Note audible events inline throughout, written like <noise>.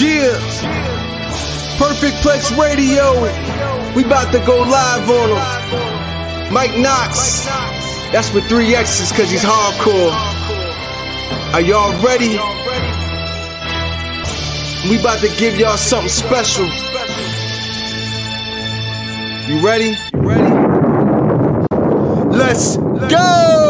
Yeah. Perfect Plex Radio. We about to go live on him. Mike Knox. That's with three X's cause he's hardcore. Are y'all ready? We about to give y'all something special. You ready? You ready? Let's go!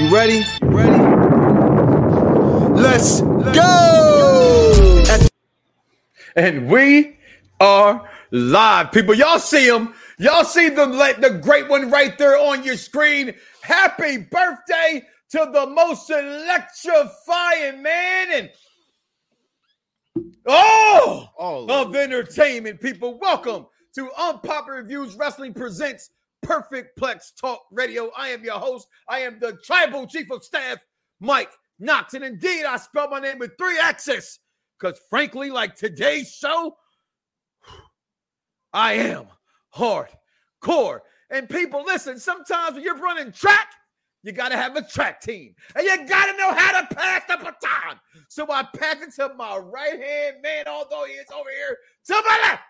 You ready? You ready? Let's go! And we are live, people. Y'all see them. Y'all see the the great one right there on your screen. Happy birthday to the most electrifying man and oh, of entertainment, people. Welcome to Unpopular Reviews Wrestling Presents Perfect Plex Talk Radio. I am your host. I am the tribal chief of staff, Mike Knox. And indeed, I spell my name with three X's because, frankly, like today's show, <sighs> I am hardcore. And people, listen, sometimes when you're running track, you got to have a track team and you got to know how to pass the baton. So I pass it to my right hand man, although he is over here to my left.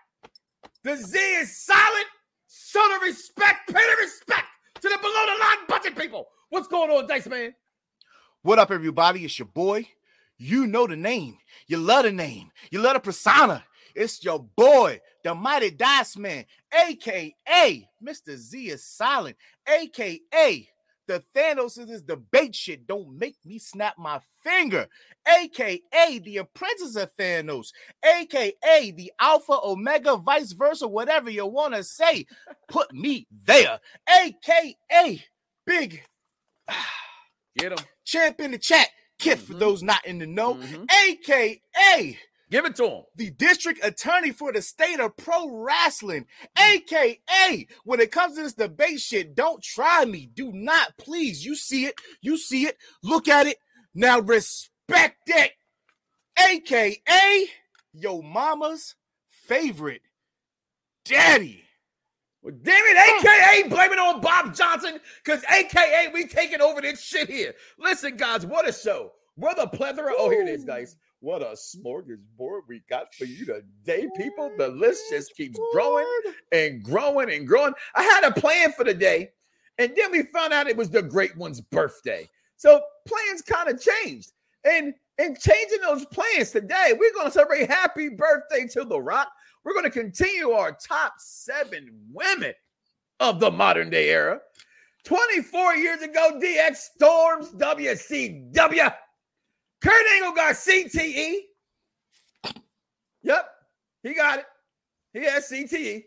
The Z is silent. Show the respect, pay the respect to the below the line budget people. What's going on, Dice Man? What up, everybody? It's your boy. You know the name. You love the name. You love the persona. It's your boy, the mighty Dice Man, aka Mr. Z is silent, aka the Thanos is this debate shit. Don't make me snap my finger. AKA the apprentice of Thanos, aka the Alpha Omega, vice versa, whatever you want to say. Put me there. AKA Big Get him. <sighs> Champ in the chat. Kit mm-hmm. for those not in the know. Mm-hmm. AKA Give it to him. The district attorney for the state of pro wrestling, hmm. aka when it comes to this debate shit, don't try me. Do not, please. You see it. You see it. Look at it. Now respect it. AKA your mama's favorite daddy. Well, damn it, AKA blame it on Bob Johnson, because AKA we taking over this shit here. Listen, guys, what a show. We're the plethora. Oh, here it is, guys. What a smorgasbord we got for you today, people. The list just keeps growing and growing and growing. I had a plan for the day, and then we found out it was the great one's birthday. So plans kind of changed. And in changing those plans today, we're going to celebrate happy birthday to The Rock. We're going to continue our top seven women of the modern day era. 24 years ago, DX storms WCW. Kurt Angle got CTE. Yep, he got it. He has CTE.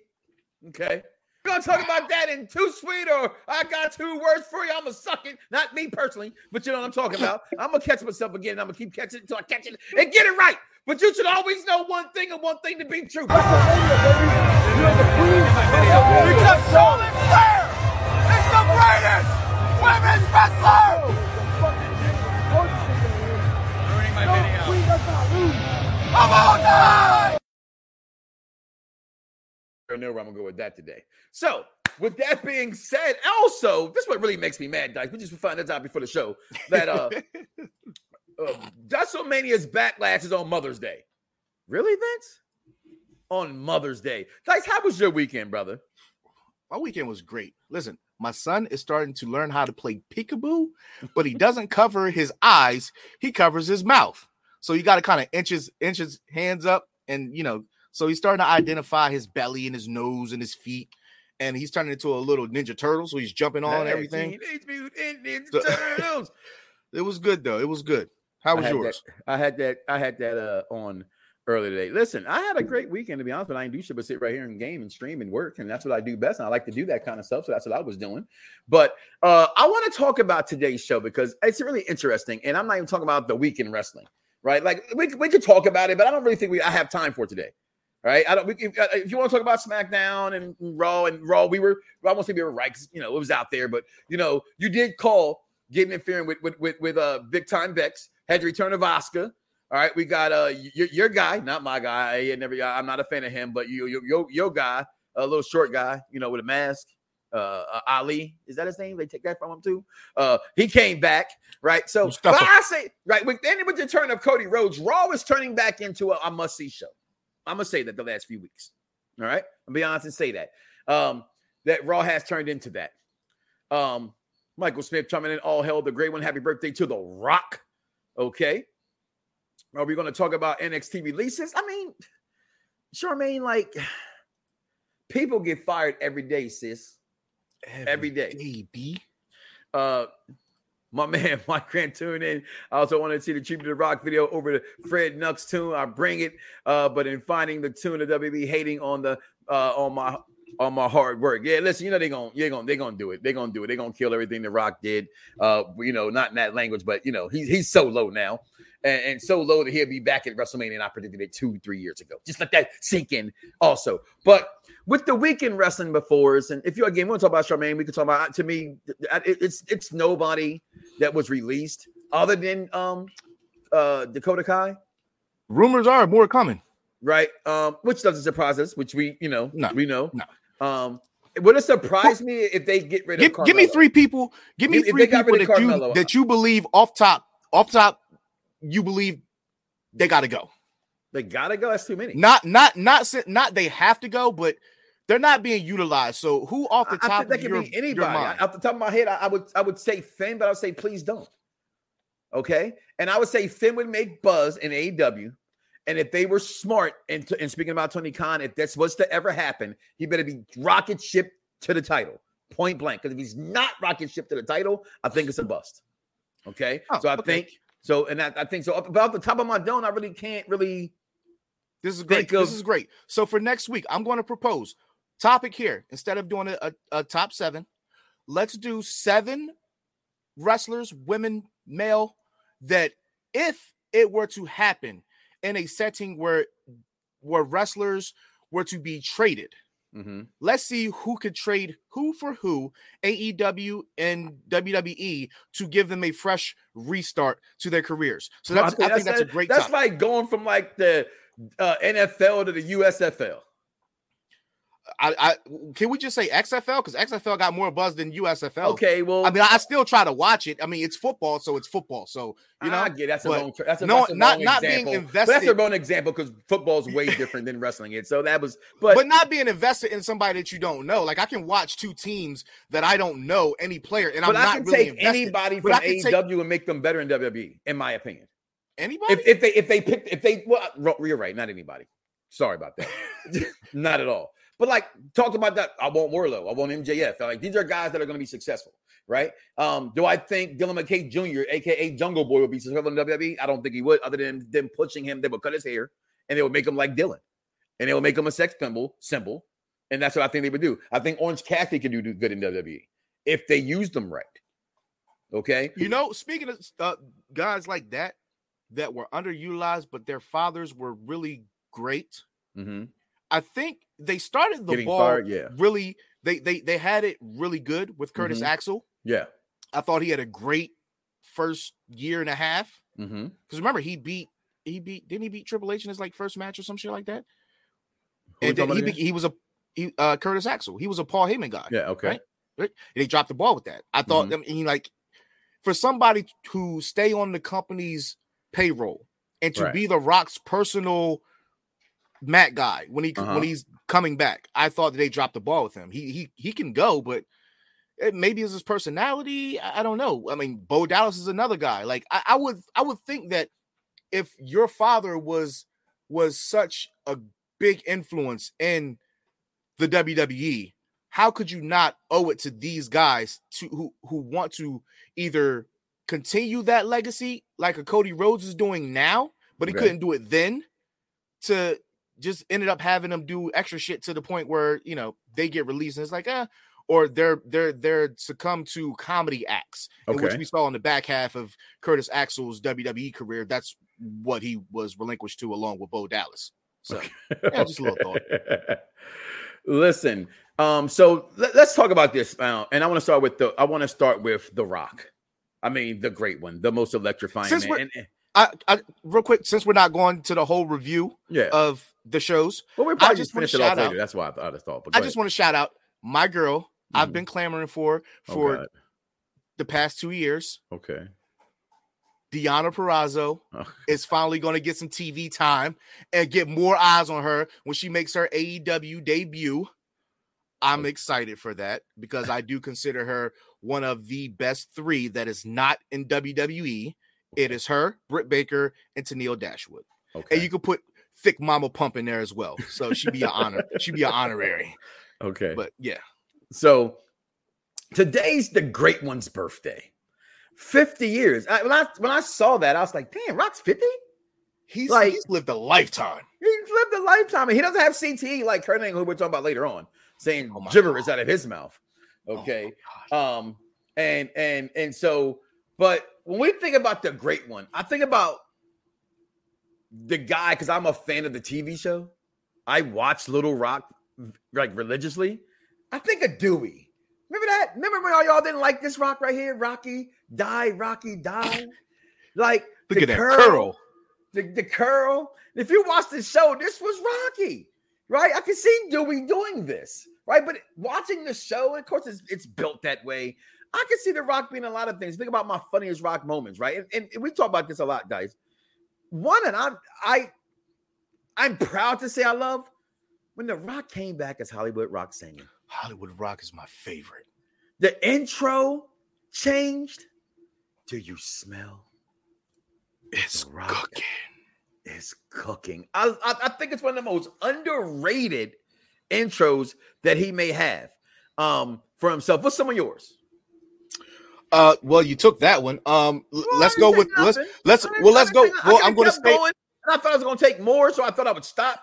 Okay. We're gonna talk about that in too sweet or I got two words for you. I'm gonna suck it. Not me personally, but you know what I'm talking about. I'm gonna catch myself again. I'm gonna keep catching it until I catch it and get it right. But you should always know one thing and one thing to be true. You're the queen. Because Charlotte Flair is the greatest women's wrestler. Of all time. I know where I'm gonna go with that today. So, with that being said, also, this is what really makes me mad, Dice. We just found this out before the show that uh, <laughs> uh WrestleMania's backlash is on Mother's Day. Really, Vince? On Mother's Day. Dice, how was your weekend, brother? My weekend was great. Listen, my son is starting to learn how to play peekaboo, but he doesn't cover his eyes, he covers his mouth. So you got to kind of inch his, inch his hands up, and you know, so he's starting to identify his belly and his nose and his feet, and he's turning into a little Ninja Turtle. So he's jumping on everything. So, <laughs> it was good though. It was good. How was I yours? That, I had that. I had that uh, on earlier today. Listen, I had a great weekend to be honest, but I didn't do shit but sit right here and game and stream and work, and that's what I do best. And I like to do that kind of stuff, so that's what I was doing. But uh, I want to talk about today's show because it's really interesting, and I'm not even talking about the weekend wrestling. Right? Like we we could talk about it, but I don't really think we I have time for today. Right? I don't. If, uh, if you want to talk about SmackDown and Raw and Raw, we were. I won't say we were right. 'cause, you know, it was out there, but you know, you did call getting interfering with with with, with uh big time Bex. Had the return of Oscar. All right, we got uh your, your guy, not my guy. I never. I'm not a fan of him, but you your, your guy, a little short guy, you know, with a mask. Uh, uh, Ali, is that his name? They take that from him too. Uh, he came back, right? So, but I say, right, with then with the turn of Cody Rhodes, Raw is turning back into a, a must see show. I'm gonna say that the last few weeks. All right, I'll be honest and say that. Um, that Raw has turned into that. Um, Michael Smith chiming in, all hell the great one. Happy birthday to The Rock. Okay. Are we going to talk about NXT releases? I mean, Charmaine, like, <sighs> people get fired every day, sis. Every day. baby. Uh, my <laughs> man Mike Grant tuned in. I also want to see the tribute to Rock video over the Fred Nux tune. I bring it, uh, but in finding the tune of WB hating on the uh on my on my hard work. Yeah, listen, you know they're gonna they're gonna they're gonna do it. They're gonna do it. They're gonna kill everything the Rock did. Uh, you know, not in that language, but you know, he's he's so low now. And, and so low that he'll be back at WrestleMania. And I predicted it two, three years ago. Just let that sink in also. But with the weekend wrestling before us, and if you again want to talk about Charmaine, we can talk about to me, it's it's nobody that was released other than um uh Dakota Kai, Rumors are more coming. right? Um, which doesn't surprise us, which we you know No, we know. no. Um it would have surprised me if they get rid of Give, give me three people. Give me If- if three got people that you that you believe off top, off top, you believe they got to go. They gotta go. That's too many. Not not not not they have to go, but they're not being utilized. So who off the I- I top think that could your, be anybody. Off the top of my head, I, I would I would say Finn, but I would say please don't. Okay, and I would say Finn would make buzz in AEW, and if they were smart, and, and speaking about Tony Khan, if this was to ever happen, he better be rocket ship to the title, point blank. Because if he's not rocket ship to the title, I think it's a bust. Okay, Oh, so I okay. think so, and I, I think so. About the top of my dome, I really can't really. This is great. of- this is great. So for next week, I'm going to propose topic here instead of doing a, a, a top seven. Let's do seven wrestlers, women, male, that if it were to happen in a setting where where wrestlers were to be traded, Mhm. let's see who could trade who for who, AEW and WWE, to give them a fresh restart to their careers. So that's I think, that's, a great. That's topic. like going from like the uh, NFL to the USFL. I, I can we just say XFL because XFL got more buzz than USFL. Okay, well, I mean, I still try to watch it. I mean, it's football, so it's football. So you know, I get that's a ter- That's a, no- that's a not- not being example. But that's a invested- wrong example because football's way <laughs> different than wrestling. It so that was, but, but, not being invested in somebody that you don't know. Like I can watch two teams that I don't know any player, and I'm not really invested. anybody But from I can take- AEW and make them better in WWE, in my opinion. Anybody? If, if they if they picked if they well, you're right, not anybody. Sorry about that, <laughs> not at all. But like talk about that. I want Wardlow. I want MJF. Like these are guys that are going to be successful, right? Um, do I think Dylan McKay Jr., aka Jungle Boy, will be successful in WWE? I don't think he would. Other than them pushing him, they would cut his hair and they would make him like Dylan, and they would make him a sex symbol, symbol, and that's what I think they would do. I think Orange Cassidy can do do good in WWE if they use them right. Okay. you know, speaking of uh, guys like that that were underutilized, but their fathers were really great. Mm-hmm. I think they started the Getting ball fired, yeah. really. They they they had it really good with Curtis Mhm. Axel. Yeah. I thought he had a great first year and a half. Mm-hmm. Because remember, he beat he beat didn't he beat Triple H in his like first match or some shit like that? Who and then he, be, he was a he uh Curtis Axel. He was a Paul Heyman guy. Yeah. Okay. Right? And they dropped the ball with that. I thought Mhm. I mean like for somebody to stay on the company's payroll and to Right. be the Rock's personal mat guy when he Uh-huh. when he's coming back. I thought that they dropped the ball with him. He he he can go, but it maybe it's his personality. I, I don't know. I mean, Bo Dallas is another guy. Like I, I would I would think that if your father was was such a big influence in the WWE, how could you not owe it to these guys to who who want to either continue that legacy like a Cody Rhodes is doing now, but he Okay. couldn't do it then to just ended up having them do extra shit to the point where you know they get released and it's like uh or they're they're they're succumb to comedy acts in which we saw in the back half of Curtis Axel's WWE career. That's what he was relinquished to along with Bo Dallas. So yeah, just a little thought. <laughs> Listen, um, so let, us talk about this now, and I want to start with the. I want to start with The Rock. I mean, the great one, the most electrifying Since man. we're- And- and- I, I real quick, since we're not going to the whole review yeah, of the shows, well, we probably just just finish it off shout out- later. That's why I thought. I just thought. But I go just want to shout out my girl. I've Mhm. been clamoring for Oh, for God. the past two years. okay. Deonna Purrazzo Oh. <laughs> is finally going to get some TV time and get more eyes on her when she makes her AEW debut. I'm excited for that because <laughs> I do consider her one of the best three that is not in WWE. It is her, Britt Baker, and Tenille Dashwood. Okay. And you could put Thick Mama Pump in there as well. So she'd be an honor. <laughs> She'd be an honorary. okay. But yeah, So today's the great one's birthday. 50 years. I, when I when I saw that, I was like, damn, Rock's 50? he's Like- he's lived a lifetime. He's lived a lifetime and he doesn't have CTE like Kurt Angle, who we're talking about later on, saying Oh gibberish out of his mouth. Oh Okay. gosh. Um, and and and so, but when we think about the great one, I think about the guy because I'm a fan of the TV show. I watch Little Rock like religiously. I think of Dewey. Remember that? Remember when all y'all didn't like this rock right here? Rocky die, Rocky die. <laughs> Like Look the at that curl. the, the curl. If you watch the show, this was Rocky, right? I can see Dewey doing this, right? But watching the show, and of course, it's, it's built that way. I can see the Rock being a lot of things. Think about my funniest Rock moments, right? And, and we talk about this a lot, guys. One, and I'm I, I'm proud to say I love when the Rock came back as Hollywood Rock singing. Hollywood Rock is my favorite. The intro changed. Do you smell? It's Rock. cooking. is cooking. I, I, I think it's one of the most underrated intros that he may have um, for himself. What's some of yours? Uh, well, you took that one. Um, Well, let's go with say let's let's well let's go. I well, I'm going to stay. going, and I thought I was going to take more, so I thought I would stop.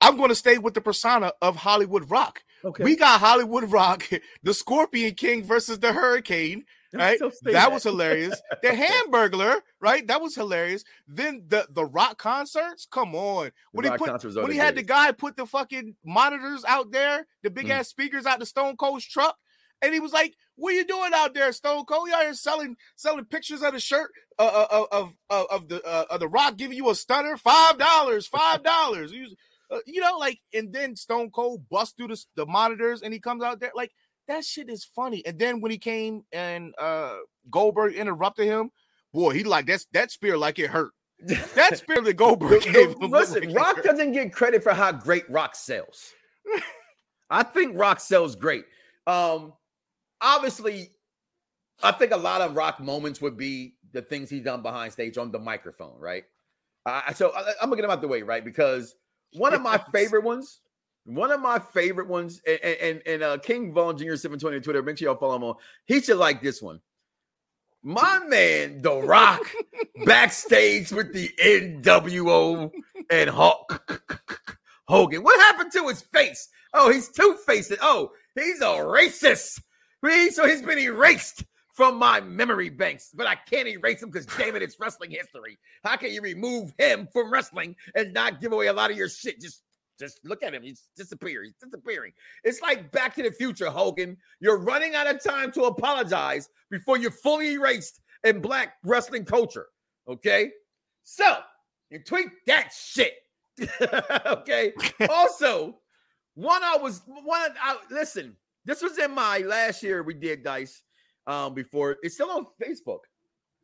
I'm going to stay with the persona of Hollywood Rock. Okay, We got Hollywood Rock, <laughs> the Scorpion King versus the Hurricane. right? That, was hilarious. <laughs> The Hamburglar, right? That was hilarious. Then the the rock concerts. Come on, when he put when he had the guy put the fucking monitors out there, the big Mm. ass speakers out the Stone Cold's truck, and he was like, "What are you doing out there, Stone Cold? You out here selling selling pictures of the shirt uh, uh, of of of the uh, of the Rock giving you a stunner, five dollars, five dollars." Uh, you know, like, and then Stone Cold busts through the, the monitors and he comes out there like that shit is funny. And then when he came and uh Goldberg interrupted him, boy, he like that's that spear like it hurt. That <laughs> spear that Goldberg gave him. listen, like, Rock doesn't get credit for how great Rock sells. <laughs> I think Rock sells great. Um, obviously, I think a lot of Rock moments would be the things he's done behind stage on the microphone, right? Uh, so I, I'm gonna get him out the way, right? Because one of my favorite ones, one of my favorite ones, and and, and uh, King Vaughn Jr. 720 on Twitter. Make sure y'all follow him on. He should like this one. My man, The Rock, <laughs> backstage with the NWO and Hulk Hogan. What happened to his face? Oh, he's two faced. Oh, he's a racist. So he's been erased from my memory banks, but I can't erase him because damn it, it's wrestling history. How can you remove him from wrestling and not give away a lot of your shit? Just just look at him. He's disappearing. He's disappearing. It's like Back to the Future, Hogan. You're running out of time to apologize before you're fully erased in black wrestling culture. Okay. So you tweet that shit. <laughs> okay. <laughs> also, one I was one I listen, this was in my last year we did dice um before it's still on Facebook.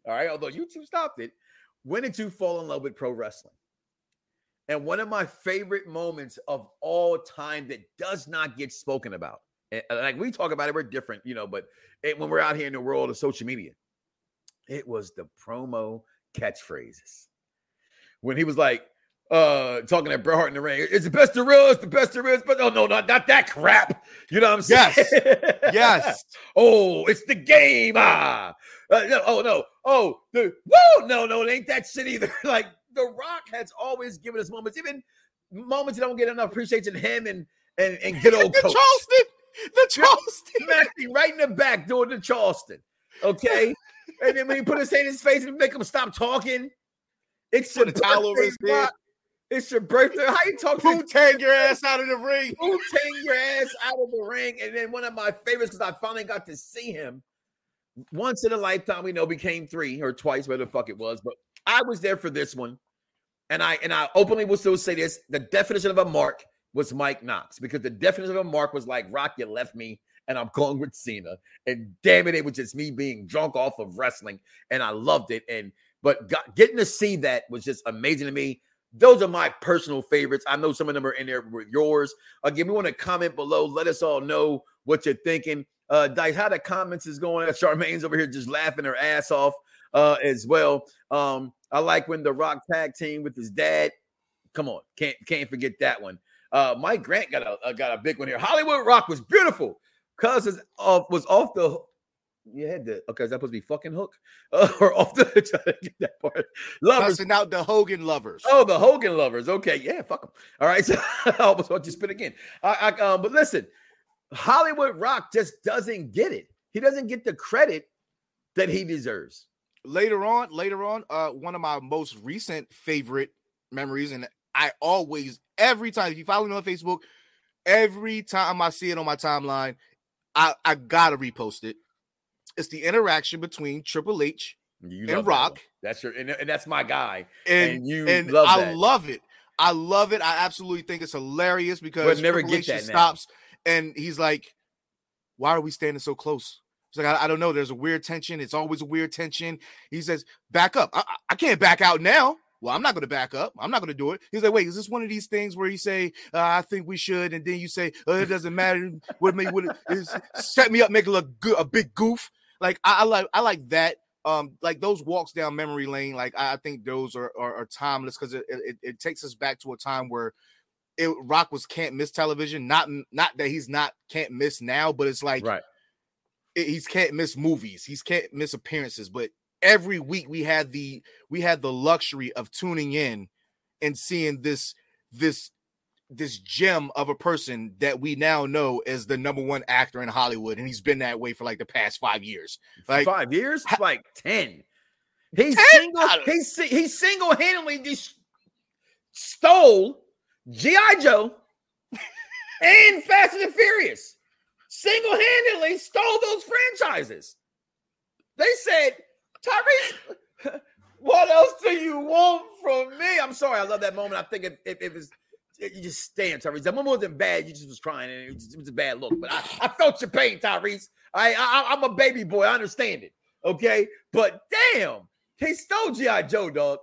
All right, although YouTube stopped it. When did you fall in love with pro wrestling? And one of my favorite moments of all time that does not get spoken about. And, like we talk about it, we're different, you know, but it, when we're out here in the world of social media, it was the promo catchphrases. When he was like, uh, talking at Bret Hart in the ring, it's the best there is, the best there is, but no, no, not, not that crap. You know what I'm saying? Yes. Yes. <laughs> oh, it's the game. Ah, Uh, no, oh no, oh the whoa, no, no, it ain't that shit either. <laughs> like The Rock has always given us moments, even moments that don't get enough appreciation. Him and and and good old <laughs> the coach Charleston. The Charleston. me right in the back doing the Charleston. Okay, and then when he put his hand in his face and make him stop talking, It's Put a towel over his head. It's your birthday. How you talk to Wu Tang your ass out of the ring. Wu Tang your ass out of the ring. And then one of my favorites, because I finally got to see him once in a lifetime, we know became three or twice, whatever the fuck it was. But I was there for this one. And I and I openly will still say this: the definition of a mark was Mike Knox, because the definition of a mark was like, Rock, you left me, and I'm <laughs> going with Cena. And damn it, it was just me being drunk off of wrestling, and I loved it. And but got, getting to see that was just amazing to me. Those are my personal favorites. I know some of them are in there with yours. Again, we want to comment below. Let us all know what you're thinking. Uh, Dice, how the comments is going? Charmaine's over here just laughing her ass off uh, as well. Um, I like when the Rock tag team with his dad. Come on, can't can't forget that one. Uh, Mike Grant got a uh, got a big one here. Hollywood Rock was beautiful. Cuz is off was off the you had to okay, is that supposed to be fucking hook? Uh, <laughs> or off the <laughs> try to get that part. Lovers. Cussing out the Hogan lovers. Oh, the Hogan lovers. Okay, yeah, fuck them. All right, <laughs> so I almost want you spit again. I, I um, but listen, Hollywood Rock just doesn't get it. He doesn't get the credit that he deserves. later on, later on, uh, one of my most recent favorite memories, and I always, every time, if you follow me on Facebook, every time I see it on my timeline, I, I gotta repost it. It's the interaction between Triple H You and love that Rock. That's your and, and that's my guy. and, And you and love I that. love it. I love it. I absolutely think it's hilarious because never Triple get H that just now. stops and he's like, "Why are we standing so close?" He's like, I, I don't know. There's a weird tension. It's always a weird tension." He says, "Back up. I, I- can't back out now." Well, I'm not going to back up. I'm not going to do it. He's like, "Wait, is this one of these things where you say, uh, I think we should,' and then you say, oh, it doesn't matter. What me what set me up, make it look good, a big goof." Like I, I like I like that um like those walks down memory lane like i I think those are are, are timeless because it, it it takes us back to a time where it rock was can't miss television not not that he's not can't miss now but it's like Right. it- he's can't miss movies he's can't miss appearances but every week we had the we had the luxury of tuning in and seeing this this this gem of a person that we now know as the number one actor in hollywood and he's been that way for like the past five years Like- five years, like ten. He 10? single he si- he single handedly just stole GI Joe <laughs> and Fast and the Furious. Single handedly stole those franchises. They said, Tyrese, <laughs> what else do you want from me? I'm sorry, I love that moment. I think if, if it was. You just stand, Tyrese. That moment wasn't bad. You just was crying, and it was, it was a bad look. But I, I felt your pain, Tyrese. I, I I'm a baby boy. I understand it. Okay, but damn, he stole GI Joe, dog.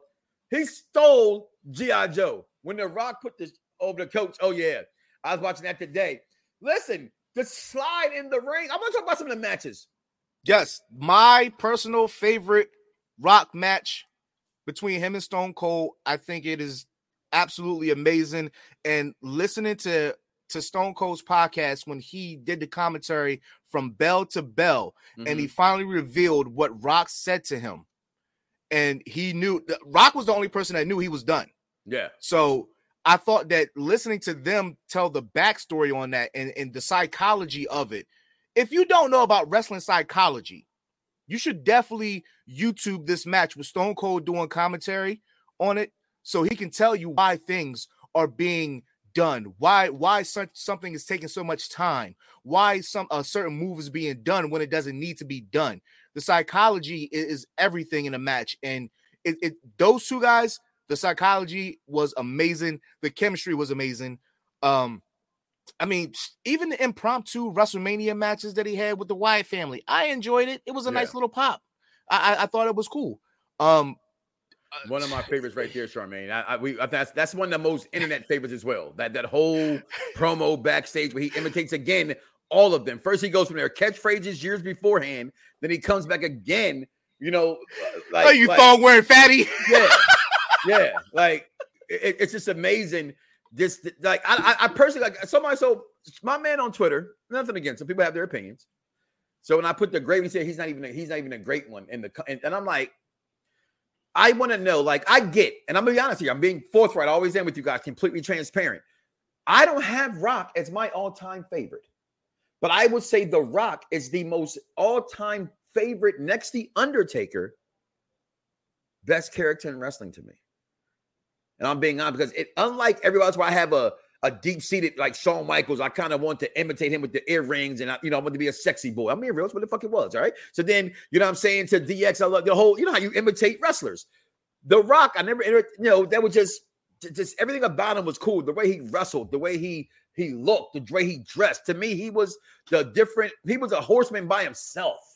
He stole GI Joe when The Rock put this over the coach. Oh yeah, I was watching that today. Listen, the slide in the ring. I'm gonna talk about some of the matches. Yes, my personal favorite rock match between him and Stone Cold. I think it is absolutely amazing. And listening to to Stone Cold's podcast when he did the commentary from bell to bell, and he mm-hmm. finally revealed what Rock said to him. And he knew Rock was the only person that knew he was done. yeah, So I thought that listening to them tell the backstory on that and, and the psychology of it, if you don't know about wrestling psychology, you should definitely YouTube this match with Stone Cold doing commentary on it so he can tell you why things are being done, why why such something is taking so much time, why some a certain move is being done when it doesn't need to be done. The psychology i- is, everything in a match, and it, it those two guys the psychology was amazing. The chemistry was amazing. Um, I mean, even the impromptu WrestleMania matches that he had with the Wyatt family, I enjoyed it. It was a Yeah. nice little pop. I, I, I thought it was cool. Um, one of my favorites right there, Charmaine. I, I we I, that's that's one of the most internet favorites as well. That that whole promo backstage where he imitates again all of them. First, he goes from their catchphrases years beforehand. Then he comes back again. You know, uh, like oh, you like- thong wearing fatty. yeah, <laughs> yeah. Like it, it's just amazing. This like I, I I personally like somebody. So my man on Twitter, nothing against him. People have their opinions. So when I put the great, he said he's not even a, he's not even a great one in the and, and I'm like, I want to know. Like I get, and I'm gonna be honest here. I'm being forthright. Always am with you guys, completely transparent. I don't have Rock as my all-time favorite, but I would say The Rock is the most all-time favorite next the Undertaker best character in wrestling to me. And I'm being honest because it, unlike everybody else, where I have a a deep seated like Shawn Michaels, I kind of want to imitate him with the earrings, and I, you know, I want to be a sexy boy. I'm being real. What the fuck it was. All right. So then, you know, what I'm saying to DX, I love the whole. You know how you imitate wrestlers. The Rock, I never, you know, that was just just everything about him was cool. The way he wrestled, the way he he looked, the way he dressed. To me, he was the different. He was a horseman by himself.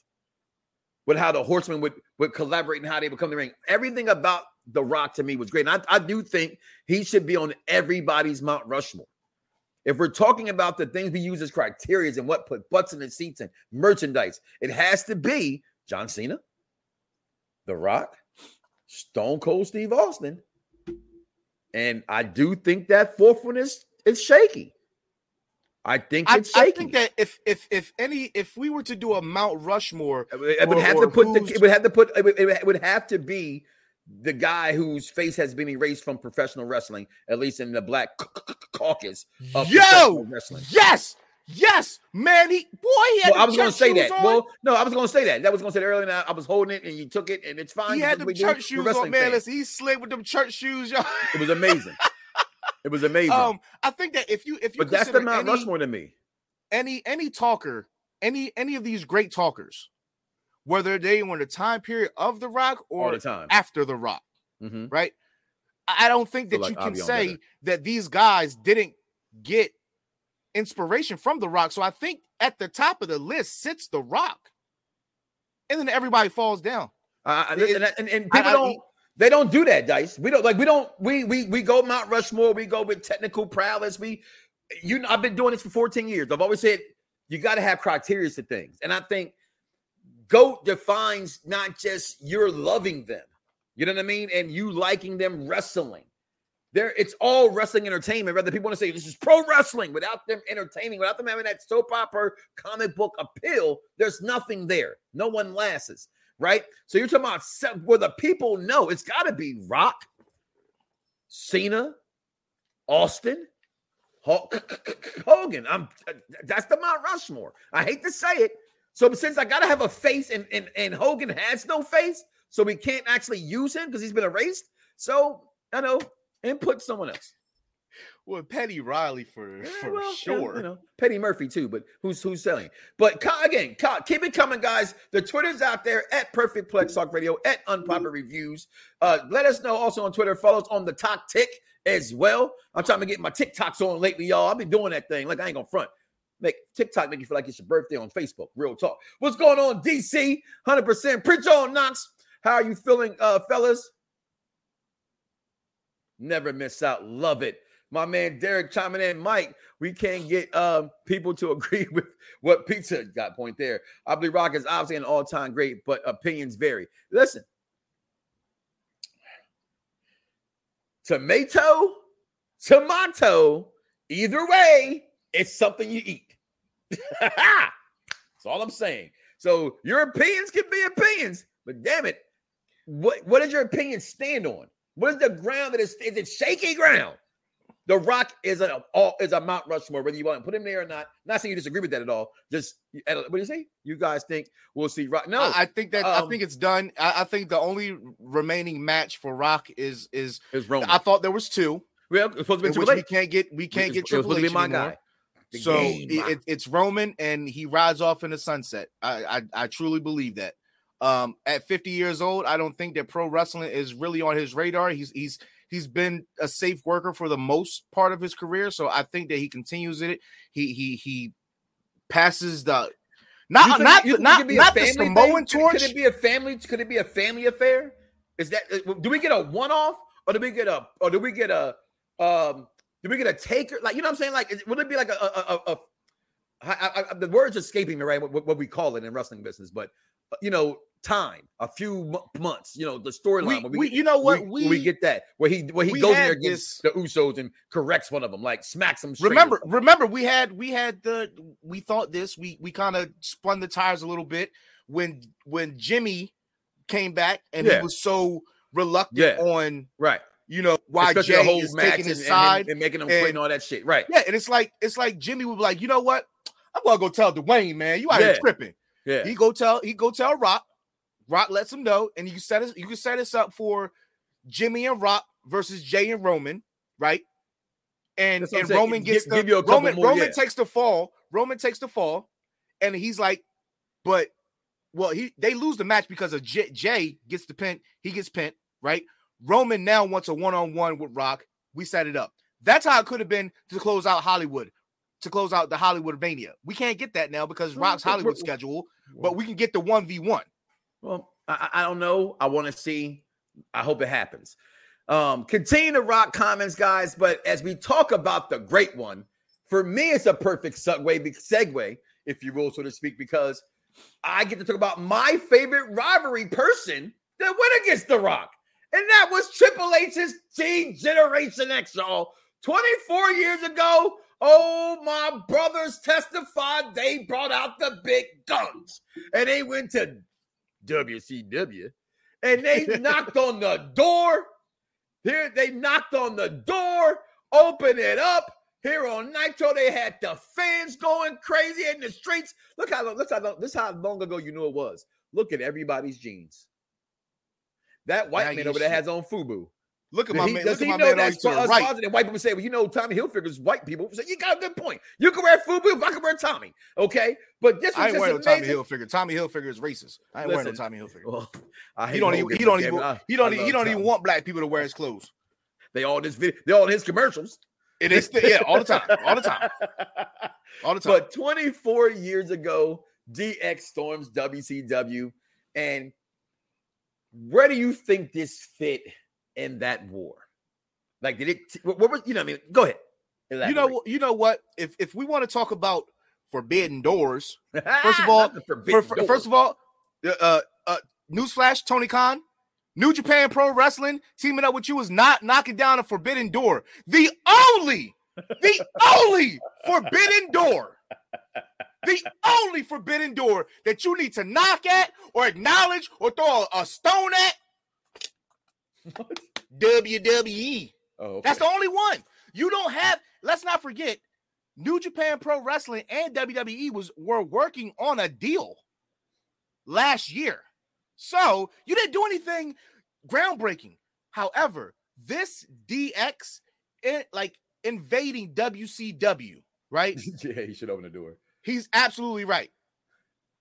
With how the horsemen would would collaborate and how they would come to the ring. Everything about the Rock to me was great. And I, I do think he should be on everybody's Mount Rushmore. If we're talking about the things we use as criteria and what put butts in the seats and merchandise, it has to be John Cena, The Rock, Stone Cold Steve Austin. And I do think that fourth one is, is shaky. I think I. I think that if if if any if we were to do a Mount Rushmore, it would, or- have to put the, it would have to put it would, it would have to be the guy whose face has been erased from professional wrestling, at least in the black caucus of Yo! professional wrestling. yes, yes, man, he boy, he had Well, I was going to say that. on. Well, no, I was going to say that. That was going to say that earlier. I, I was holding it, and you took it, and it's fine. he had is them what we do. church shoes on, man. Listen, he slid with them church shoes, y'all. It was amazing. <laughs> it was amazing. Um, I think that if you if you but that's the consider Mount any, Rushmore to me. any any talker, any any of these great talkers, whether they were in the time period of the Rock or the time. after the Rock, Mhm. right? I don't think that like you can say better. that these guys didn't get inspiration from the Rock. So I think at the top of the list sits the Rock, and then everybody falls down. Uh, and, It- and, and, and I- people I- don't. They don't do that, Dice. We don't like. We don't. We we we go Mount Rushmore. We go with technical prowess. We, you know, I've been doing this for 14 years. I've always said you got to have criteria to things, and I think GOAT defines not just you're loving them. You know what I mean, and you liking them wrestling. There, it's all wrestling entertainment. Rather, people want to say this is pro wrestling without them entertaining, without them having that soap opera comic book appeal. There's nothing there. No one lasts right? So you're talking about where the people know it's got to be Rock, Cena, Austin, Hogan. I'm that's the Mount Rushmore. I hate to say it. So since I got to have a face and, and and Hogan has no face, so we can't actually use him because he's been erased. So I know and put someone else. Well, Petty Riley for Eh, for well, yeah, sure. you know, Petty Murphy too, but who's who's selling? But again, keep it coming, guys. The Twitter's out there at Perfect Plex Talk Radio at Unpopular Reviews. Uh, let us know also on Twitter. Follow us on the Talk Tick as well. I'm trying to get my TikToks on lately, y'all. I've been doing that thing. Like I ain't gonna front. Make TikTok make you feel like it's your birthday on Facebook. Real talk. What's going on, DC? 100%. Prince on Knox. How are you feeling, uh, fellas? Never miss out. Love it. My man Derek chiming in. Mike, we can't get um, people to <laughs> agree with what pizza got point there. I believe Rock is obviously an all-time great, but opinions vary. Listen, tomato, tomato, either way, it's something you eat. <laughs> That's all I'm saying. So your opinions can be opinions, but damn it, what what does your opinion stand on? What is the ground that is? Is it shaky ground? The Rock is a all is a Mount Rushmore, whether you want to put him there or not. Not saying you disagree with that at all. Just what do you say? You guys think we'll see Rock? No, I, I think that I um, think it's done. I, I think the only remaining match for Rock is is it's Roman. I thought there was two, well, it's supposed to be Triple we can't get we can't get Triple H my anymore. guy. The So game, it, it- it's Roman, and he rides off in the sunset. I, I I truly believe that. Um, at 50 years old, I don't think that pro wrestling is really on his radar. He's he's he's been a safe worker for the most part of his career, so I think that he continues it. He he he passes the not think- not not a not the family Samoan thing? Could- torch. Could it be a family? Could it be a family affair? Is that uh, do we get a one off or do we get a or do we get a um do we get a taker? Like you know what I'm saying? Like would it be like a a, a, a I, I, the words escaping me right what, what we call it in wrestling business, but uh, you know time a few mo- months. You know the storyline. we, we, you know what we, we get that where he where he goes in there against the Usos and corrects one of them, like smacks them. remember remember we had we had the we thought this we we kind of spun the tires a little bit when when jimmy came back and Yeah. he was so reluctant Yeah. on right? you know why Especially jay whole is match taking his and, side him- and making him and- quit and all that shit, right? yeah and it's like it's like jimmy would be like you know what i'm gonna go tell dwayne man you out here tripping Yeah, he go tell he go tell rock rock lets him know and you set us you can set us up for jimmy and rock versus Jay and Roman, right? And That's what I'm and saying. Roman gets Give- the give you a Roman more, Roman yeah. takes the fall. Roman takes the fall, and he's like, but well, he they lose the match because of Jay, Jay gets the pin. He gets pinned, right? Roman now wants a one on one with Rock. We set it up. That's how it could have been to close out Hollywood, to close out the Hollywood Mania. We can't get that now because Rock's Hollywood schedule, but we can get the one v one. Well, I, I don't know. I want to see. I hope it happens. Um, continue to rock comments, guys. But as we talk about the great one, for me, it's a perfect segue, segue, if you will, so to speak, because I get to talk about my favorite rivalry person that went against The Rock, and that was Triple H's Team Generation X, y'all. 24 years ago, oh, my brothers testified they brought out the big guns and they went to WCW and they knocked on the door. Here they knocked on the door, open it up. Here on Nitro, they had the fans going crazy in the streets. Look how look how long, this how long ago you knew it was. Look at everybody's jeans. That white Now man over there has on FUBU. Look at my he, man. does Look at he my know man that's for the us right. positive white people say, well, you know, Tommy Hilfiger's white people. So you got a good point. You can wear FUBU I can wear Tommy. Okay. But this I ain't wearing no Tommy. Hilfiger. Tommy Hilfiger is racist. I ain't wearing no Tommy Hilfiger. Well, I He don't even. He don't even. I- He don't. I even- He don't even want black people to wear his clothes. They all this video. They all his commercials. It is. Yeah, all the time. All the time. <laughs> All the time. But 24 years ago, DX storms WCW. And where do you think this fit in that war? Like, did it, what, what was, you know, I mean, go ahead. you know. You know what? If if we want to talk about forbidden doors, <laughs> first of all, for, for- first of all, uh, uh, uh, newsflash: Tony Khan, New Japan Pro Wrestling teaming up with you is not knocking down a forbidden door. The only, the <laughs> only forbidden door, the only forbidden door that you need to knock at or acknowledge or throw a, a stone at. <laughs> WWE. oh, okay. That's the only one. You don't have. Let's not forget, New Japan Pro Wrestling and WWE was were working on a deal last year, so you didn't do anything groundbreaking. However, this DX, it, eh, like invading WCW, right? <laughs> yeah, he should open the door. He's absolutely right.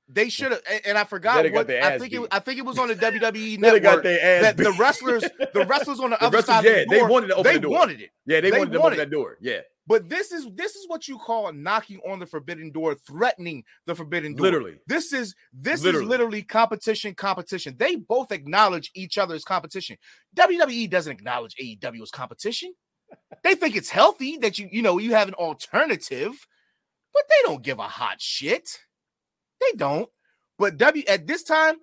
They should have, and, I forgot what I think. It. I think it was on the <laughs> WWE network that the wrestlers, the <laughs> wrestlers on the, The other side yeah, the they wanted to open they the door. wanted it. Yeah, they, They wanted to open that door. Yeah, But this is this is what you call knocking on the forbidden door, threatening the forbidden door. literally. This is this Literally. is literally competition, competition. They both acknowledge each other's competition. WWE doesn't acknowledge AEW as competition. they think it's healthy that you you know you have an alternative, but they don't give a hot shit. They don't. But W at this time,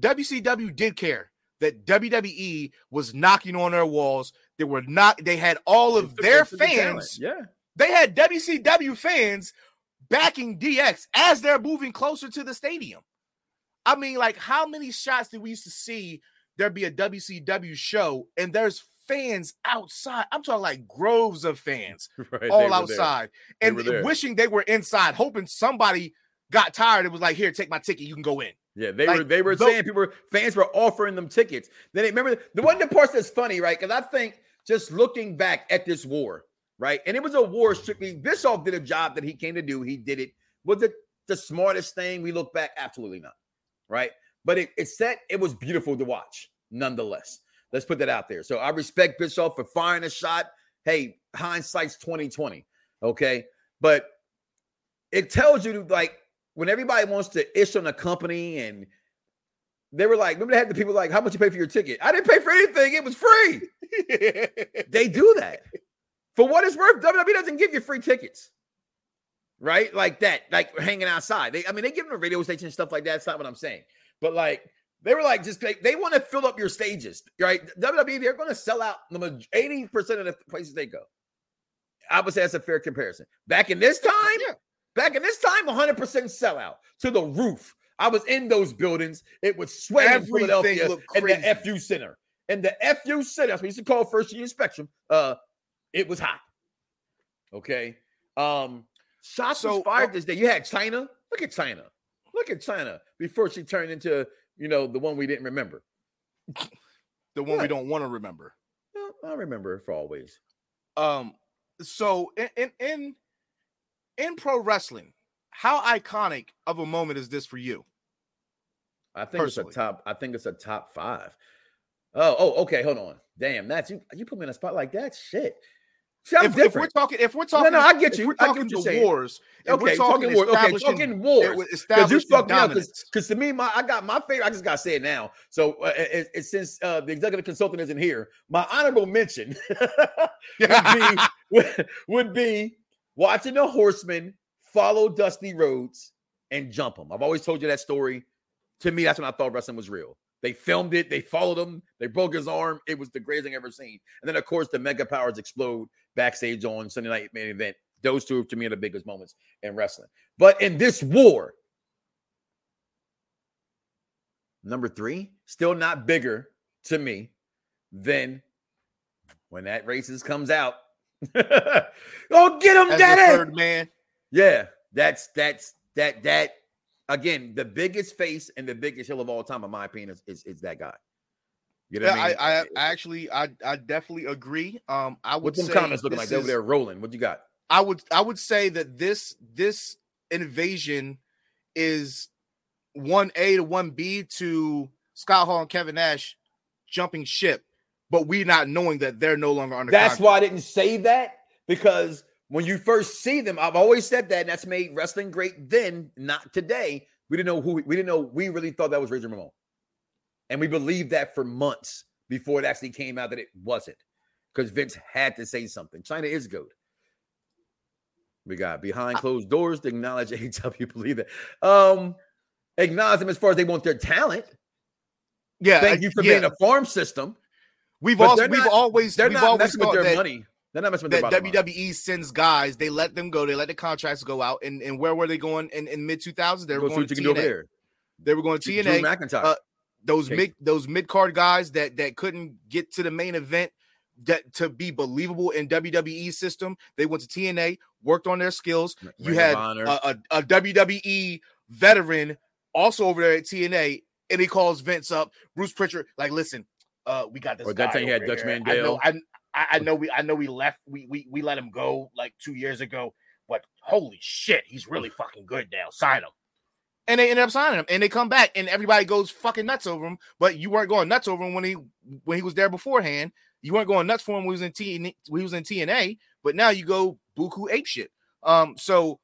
WCW did care that WWE was knocking on their walls. They were not. They had all of their fans Yeah. they had WCW fans backing DX as they're moving closer to the stadium. I mean, like, how many shots did we used to see there be a WCW show and there's fans outside? I'm talking like groves of fans <laughs> Right. all outside and wishing they were inside, hoping somebody got tired and was like, Here, take my ticket, you can go in. Yeah, they Like, were they were saying people were, fans were offering them tickets. Then they, remember the one the parts that's funny, right? Because I think just looking back at this war, right? And it was a war strictly. Bischoff did a job that he came to do. He did it. Was it the smartest thing? We look back, absolutely not, right? But it, it set it was beautiful to watch, nonetheless. Let's put that out there. So I respect Bischoff for firing a shot. Hey, hindsight's 2020. Okay. But it tells you to like when everybody wants to ish on a company and they were like, remember they had the people like, how much you pay for your ticket? I didn't pay for anything. It was free. <laughs> They do that. For what it's worth, WWE doesn't give you free tickets. Right? Like that, like hanging outside. They, I mean, they give them a radio station and stuff like that. That's not what I'm saying. But like, they were like, just they, they want to fill up your stages, right? WWE, they're going to sell out the maj- 80% of the places they go. I would say that's a fair comparison. Back in this time, Yeah. Back in this time, 100% sellout to the roof. I was in those buildings. It was sweating in Philadelphia in the. FU Center. And the FU Center, that's what we used to call First Union Spectrum. Uh, it was hot. Okay. Um, shots So, was fired uh, this day. You had Chyna. Look at Chyna. Look at Chyna before she turned into, you know, the one we didn't remember. <laughs> the one we don't want to remember. Well, I remember for always. Um, so in in in, in pro wrestling, how iconic of a moment is this for you? I think Personally. it's a top. I think it's a top five. Oh, oh, okay. Hold on. Damn, that's you. You put me in a spot like that. Shit. See, if, if, we're talking, if we're talking, no, no, I get you. We're talking the saying. wars. Okay, talking, talking wars. Okay, talking wars. Because you up. Because to me, my I got my favorite. I just gotta say it now. So uh, it, it, since uh, the executive consultant isn't here, my honorable mention <laughs> would be would, <laughs> would be watching the horseman follow Dusty Rhodes and jump him. I've always told you that story. To me, that's when I thought wrestling was real. They filmed it, they followed him, they broke his arm. It was the greatest thing I've ever seen. And then, of course, the mega powers explode backstage on Sunday night main event. Those two, to me, are the biggest moments in wrestling. But in this war, number three, still not bigger to me than when that racist comes out. <laughs> oh, get him, daddy! Third man. Yeah, that's that's that that again, the biggest face and the biggest hill of all time, in my opinion, is is, is that guy. You know yeah, I, mean? I, I, actually, I, I definitely agree. Um, I would. What's some comments looking like? Is, over there rolling. What you got? I would, I would say that this this invasion is one A to one B to Scott Hall and Kevin Nash jumping ship, but we not knowing that they're no longer under. That's contract. why I didn't say that because when you first see them, I've always said that, and that's made wrestling great then, not today. We didn't know who we, we didn't know. We really thought that was Razor Ramon, and we believed that for months before it actually came out that it wasn't, because Vince had to say something. China is good. We got behind closed doors to acknowledge <laughs> AEW. Believe that. Um, acknowledge them as far as they want their talent. Yeah, thank you for yeah. being a farm system. We've also we've not, always they're we've not always messing with their that, money. They're not messing with that WWE sends guys, they let them go, they let the contracts go out. And, and where were they going in, in mid 2000s? They were going to TNA. They were going to TNA. Drew McIntyre. Uh, those mid those mid card guys that that couldn't get to the main event that to be believable in WWE system. They went to TNA, worked on their skills. Ring you had a, a, a, WWE veteran also over there at TNA, and he calls Vince up. Bruce Prichard, like, listen, uh, we got this. Or that time he had Dutch Mantell. I know, I, I know we I know we left we, we we let him go like two years ago, but holy shit, he's really fucking good now. Sign him. And they end up signing him, and they come back, and everybody goes fucking nuts over him. But you weren't going nuts over him when he when he was there beforehand. You weren't going nuts for him when he was in T when he was in TNA, but now you go buku ape shit. Um, so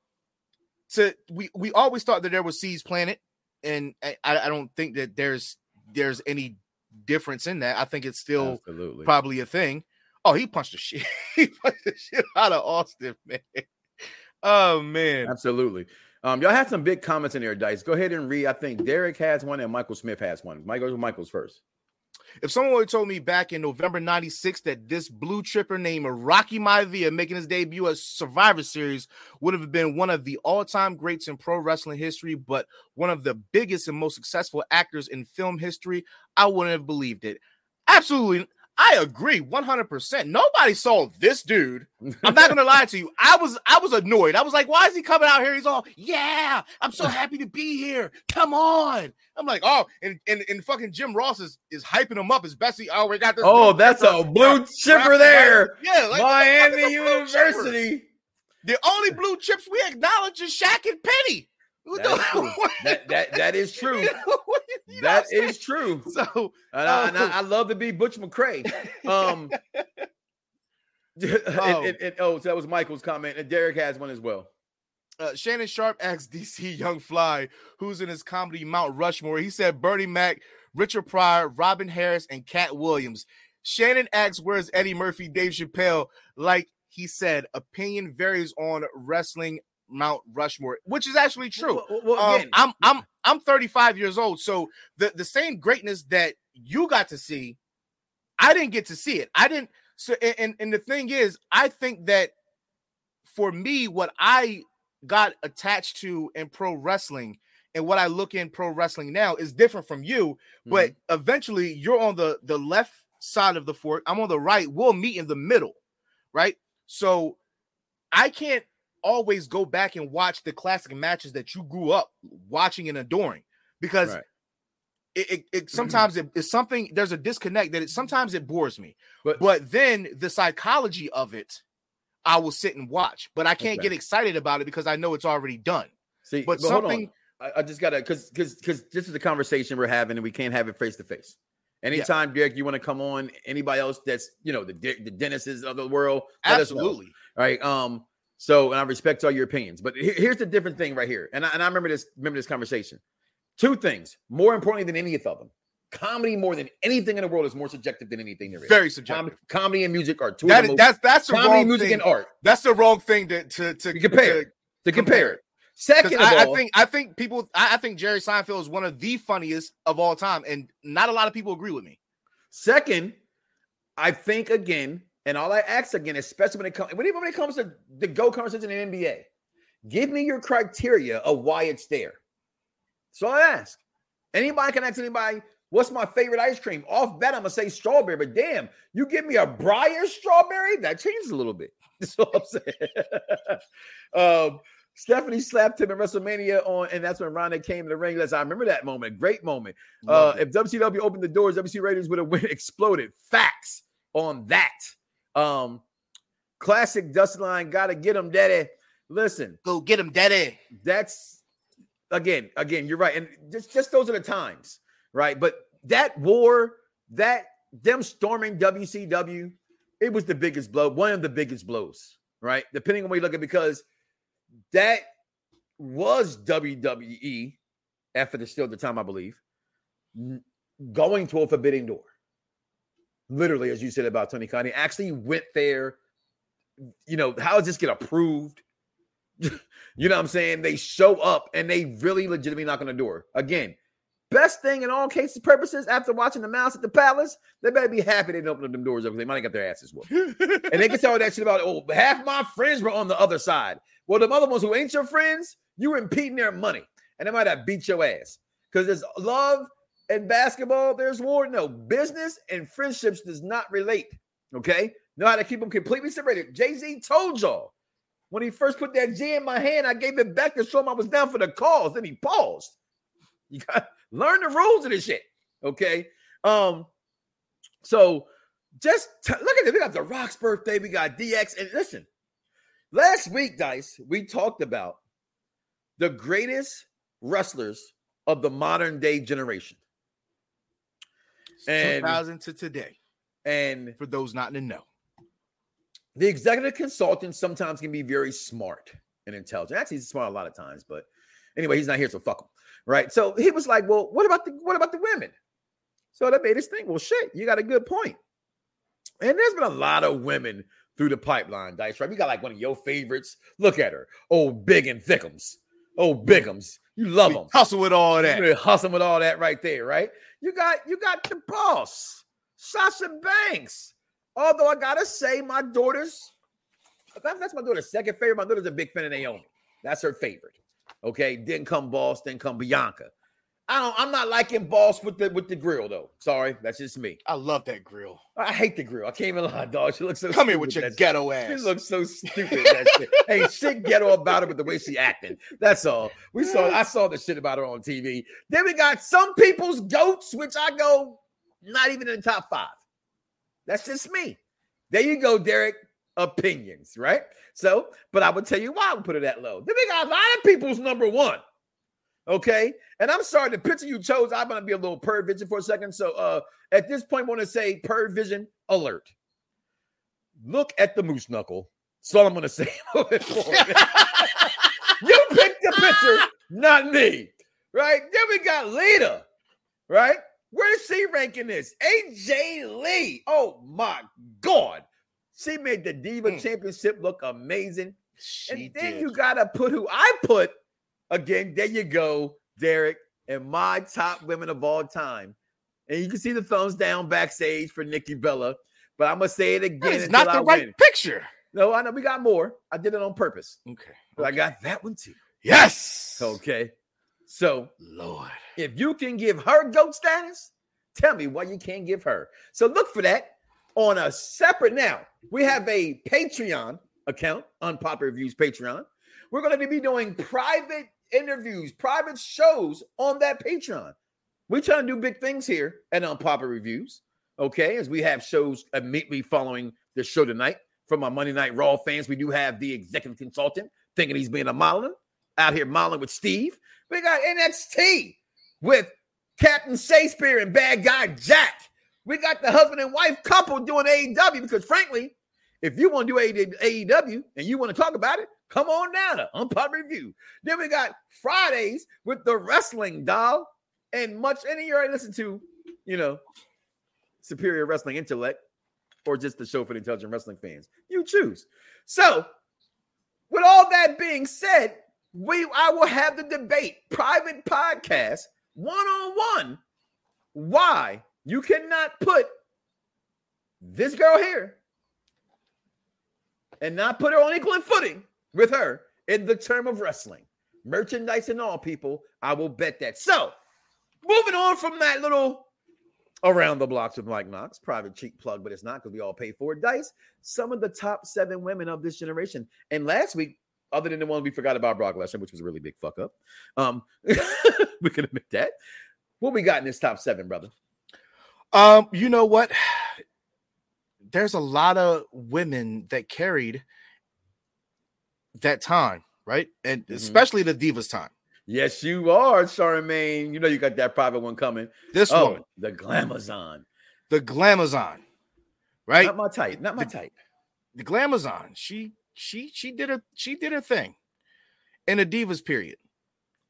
to we we always thought that there was C's Planet, and I, I don't think that there's there's any difference in that. I think it's still Absolutely. probably a thing. Oh, he punched the <laughs> shit. he punched the shit out of Austin, man. Oh man, absolutely. Um, y'all had some big comments in there, Dice. Go ahead and read. I think Derek has one and Michael Smith has one. Michael Michael's first. If someone would have told me back in November 96 that this blue tripper named Rocky Maivia making his debut at Survivor Series would have been one of the all-time greats in pro wrestling history, but one of the biggest and most successful actors in film history, I wouldn't have believed it. Absolutely I agree 100%. Nobody saw this dude. I'm not going to lie to you. I was I was annoyed. I was like, "Why is he coming out here? He's all, "Yeah, I'm so happy to be here. Come on." I'm like, "Oh, and and, and fucking Jim Ross is is hyping him up as best he oh, we got this Oh, that's a blue chipper there. Yeah, like, Miami University. The only blue chips we acknowledge is Shaq and Penny. That, <laughs> that, that, that is <laughs> true. that is true. So, and, I, and I, I, love to be Butch McRae. <laughs> Um, oh. oh, so that was Michael's comment, and Derek has one as well. Uh, Shannon Sharpe asked DC Young Fly, who's in his comedy Mount Rushmore. He said Bernie Mac, Richard Pryor, Robin Harris, and Katt Williams. Shannon asks, "Where's Eddie Murphy, Dave Chappelle?" Like he said, opinion varies on wrestling Mount Rushmore, which is actually true. Well, well, um, again, um, I'm I'm I'm 35 years old, so the the same greatness that you got to see, I didn't get to see it. I didn't. So and and the thing is, I think that for me, what I got attached to in pro wrestling and what I look in pro wrestling now is different from you. Mm-hmm. But eventually, you're on the the left side of the fork. I'm on the right. We'll meet in the middle, right? So I can't always go back and watch the classic matches that you grew up watching and adoring because right. it, it, it sometimes it, it's something there's a disconnect that it sometimes it bores me. But- But then the psychology of it, I will sit and watch, but I can't Okay. get excited about it because I know it's already done. See, But on. something I, I just gotta because because because this is a conversation we're having and we can't have it face to face. Anytime, Derek, you want to come on, anybody else that's you know the the Dennises of the world, let us know. absolutely. All right. Um. So, and I respect all your opinions, but here's the different thing right here, and I, and I remember this remember this conversation. Two things more importantly than any of them. Comedy more than anything in the world is more subjective than anything there is. Very Com- subjective. comedy and music are two That of is, that's that's the comedy, wrong music, thing. and art That's the wrong thing to to to compare to- to compare. Second I, all, I think I think people I, I think Jerry Seinfeld is one of the funniest of all time, and not a lot of people agree with me. Second, I think again, and all I ask again, especially when it comes when it, when it comes to the go conversation in the NBA, give me your criteria of why it's there. So I ask. Anybody can ask anybody, what's my favorite ice cream? Off bet, I'm gonna say strawberry, but damn, you give me a Briar strawberry, that changes a little bit. <laughs> That's all I'm saying. <laughs> um, Stephanie slapped him in WrestleMania on, and that's when Ronda came in the ring. Let's I remember that moment, great moment. Uh, if WCW opened the doors, WC Raiders would have went <laughs> exploded. Facts on that. Um, classic Dustin line, gotta get him, daddy. Listen, Go get him, daddy. that's again, again, you're right. And just, just those are the times, right? But that war, that them storming WCW, it was the biggest blow, one of the biggest blows, right? Depending on where you look at, because that was WWE after the still the time, I believe, going to a forbidden door. Literally, as you said about Tony Khan, he actually went there. You know, how does this get approved? <laughs> you know what I'm saying? They show up and they really legitimately knock on the door. Again, best thing in all cases purposes after watching the Malice at the Palace, they better be happy they didn't open up them doors because they might have got their asses whooped. <laughs> and they can tell that shit about, oh, half my friends were on the other side. Well, the other ones who ain't your friends, you were impeding their money. And they might have beat your ass. Because there's love and basketball, there's war. No, business and friendships does not relate. Okay? Know how to keep them completely separated. Jay-Z told y'all when he first put that G in my hand, I gave it back to show him I was down for the cause. Then he paused. You got <laughs> learn the rules of this shit. Okay. Um, so just t- look at it. We got the Rock's birthday, we got DX. And listen, last week, Dice, we talked about the greatest wrestlers of the modern day generation. And- 2000 to today, And for those not the know. the executive consultant sometimes can be very smart and intelligent. Actually, he's smart a lot of times, but anyway, he's not here, so fuck him. Right. So he was like, Well, what about the what about the women? So that made us think, well, shit, you got a good point. And there's been a lot of women through the pipeline, Dice, right? We got like one of your favorites. Look at her. Oh, Big and Thickums. Oh, Bigums. You love them. hustle with all that. You hustling with all that right there, right? You got you got the boss, Sasha Banks. Although I gotta say, my daughter's that's my daughter's second favorite. My daughter's a big fan of Naomi. That's her favorite. Okay, didn't come boss, then come Bianca. I don't. I'm not liking boss with the with the grill though. Sorry, that's just me. I love that grill. I hate the grill. I can't even lie, dog. She looks so. Come here with your ghetto she ass. looks so stupid. That shit. Hey, <laughs> shit ghetto about her, but the way she acting. That's all. We saw. I saw the shit about her on TV. Then we got some people's goats, which I go not even in the top five. That's just me. There you go, Derek. Opinions, right? So, but I would tell you why I would put it that low. Then we got a lot of people's number one. Okay. And I'm sorry, the picture you chose, I'm gonna be a little per vision for a second. So uh at this point, I want to say per vision alert. Look at the moose knuckle. That's all I'm gonna say. <laughs> <laughs> you picked the picture, not me. Right? Then we got Lita. Right? Where's she ranking this? AJ Lee. Oh my god. She made the Diva Mm. Championship look amazing. She and then did. you gotta put who I put again. There you go, Derek, and my top women of all time. And you can see the thumbs down backstage for Nikki Bella. But I'm gonna say it again. It's not the I right win. picture. No, I know we got more. I did it on purpose. Okay. But I got that one too. Yes. Okay. So Lord. if you can give her goat status, tell me why you can't give her. So look for that on a separate now. We have a Patreon account, Unpopular Reviews Patreon. We're going to be doing private interviews, private shows on that Patreon. We're trying to do big things here at Unpopular Reviews. Okay, as we have shows uh, immediately following the show tonight. From our Monday Night Raw fans, we do have the executive consultant thinking he's being a modeler out here modeling with Steve. We got NXT with Captain Shakespeare and bad guy Jack. We got the husband and wife couple doing AEW because, frankly, if you want to do AEW and you want to talk about it, come on down to Unpopular Review. Then we got Fridays with the wrestling doll and much. Any you already listen to, you know, Superior Wrestling Intellect or just the show for the intelligent wrestling fans. You choose. So, with all that being said, we I will have the debate, private podcast, one on one, why you cannot put this girl here and not put her on equal footing with her in the term of wrestling, merchandise and all. People, I will bet that. So, moving on from that little around the blocks with Mike Knoxxx, private cheap plug, but it's not because we all pay for it. Dice, some of the top seven women of this generation. And last week, other than the one we forgot about Brock Lesnar, which was a really big fuck up, um, <laughs> we can admit that. What we got in this top seven, brother? Um, you know what? There's a lot of women that carried that time, right? And mm-hmm. especially the Divas time. Yes, you are, Charmaine. You know you got that private one coming. This oh, woman, the Glamazon, the Glamazon, right? Not my type. Not my the, type. The Glamazon. She she she did her she did her thing in a Divas period.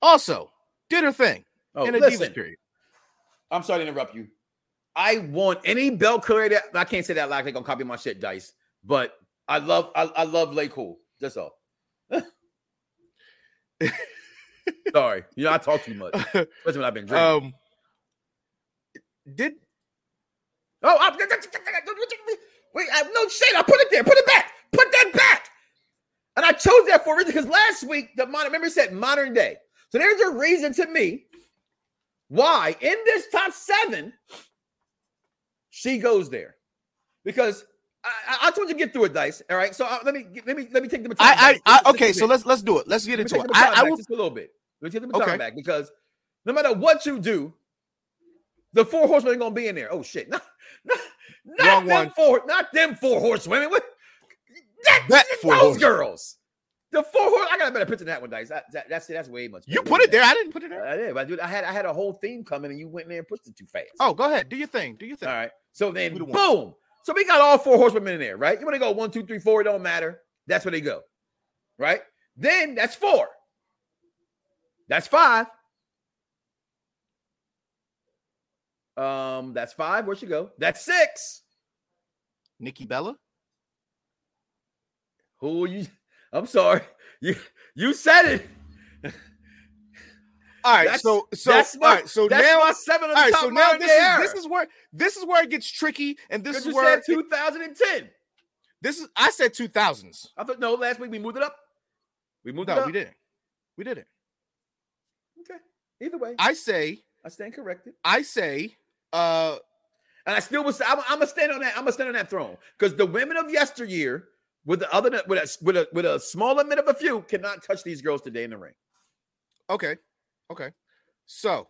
Also did her thing oh, in a listen, Divas period. I'm sorry to interrupt you. I want any bell belt that I can't say that like they're gonna copy my shit, Dice. But I love I, I love Lay Cool. That's all. <laughs> Sorry, you know I talk too much. That's what I've been drinking. Um, did oh I, wait? I, have no shit. I put it there. Put it back. Put that back. And I chose that for a reason because last week the modern remember said modern day. So there's a reason to me why in this top seven she goes there because I, I, told you to get through it, Dice. All right, so uh, let me let me let me take the baton. I, I, I okay, so let's let's do it. Let's get into it. I, I will just a little bit. Let's get the baton okay. back because no matter what you do, the four horsemen are gonna be in there. Oh shit! <laughs> Not, not, not Wrong them one. four, not them four horsewomen. What? That, that those girls. The four horse. I got a better picture than that one, Dice. That, that, that's that's way much. You put it there. I didn't put it there. I did, but dude, I had I had a whole theme coming, and you went in there and pushed it too fast. Oh, go ahead. Do your thing. Do your thing. All right. So then, boom. So we got all four horsemen in there, right? You want to go one, two, three, four, it don't matter. That's where they go, right? Then that's four. That's five. Um, that's five. Where'd she go? That's six. Nikki Bella. Who you? I'm sorry. <laughs> You you said it. <laughs> All right, that's, so so that's my, all right, so now my seven. All right, so now this is, this is where this is where it gets tricky, and this is where 2010. This is I said 2000s. I thought no, last week we moved it up. We moved no, it up. we didn't. We didn't. Okay. Either way, I say I stand corrected. I say, uh, and I still was. I'm, I'm gonna stand on that. I'm gonna stand on that throne because the women of yesteryear, with the other with a with a with a small limit of a few, cannot touch these girls today in the ring. Okay. Okay. So,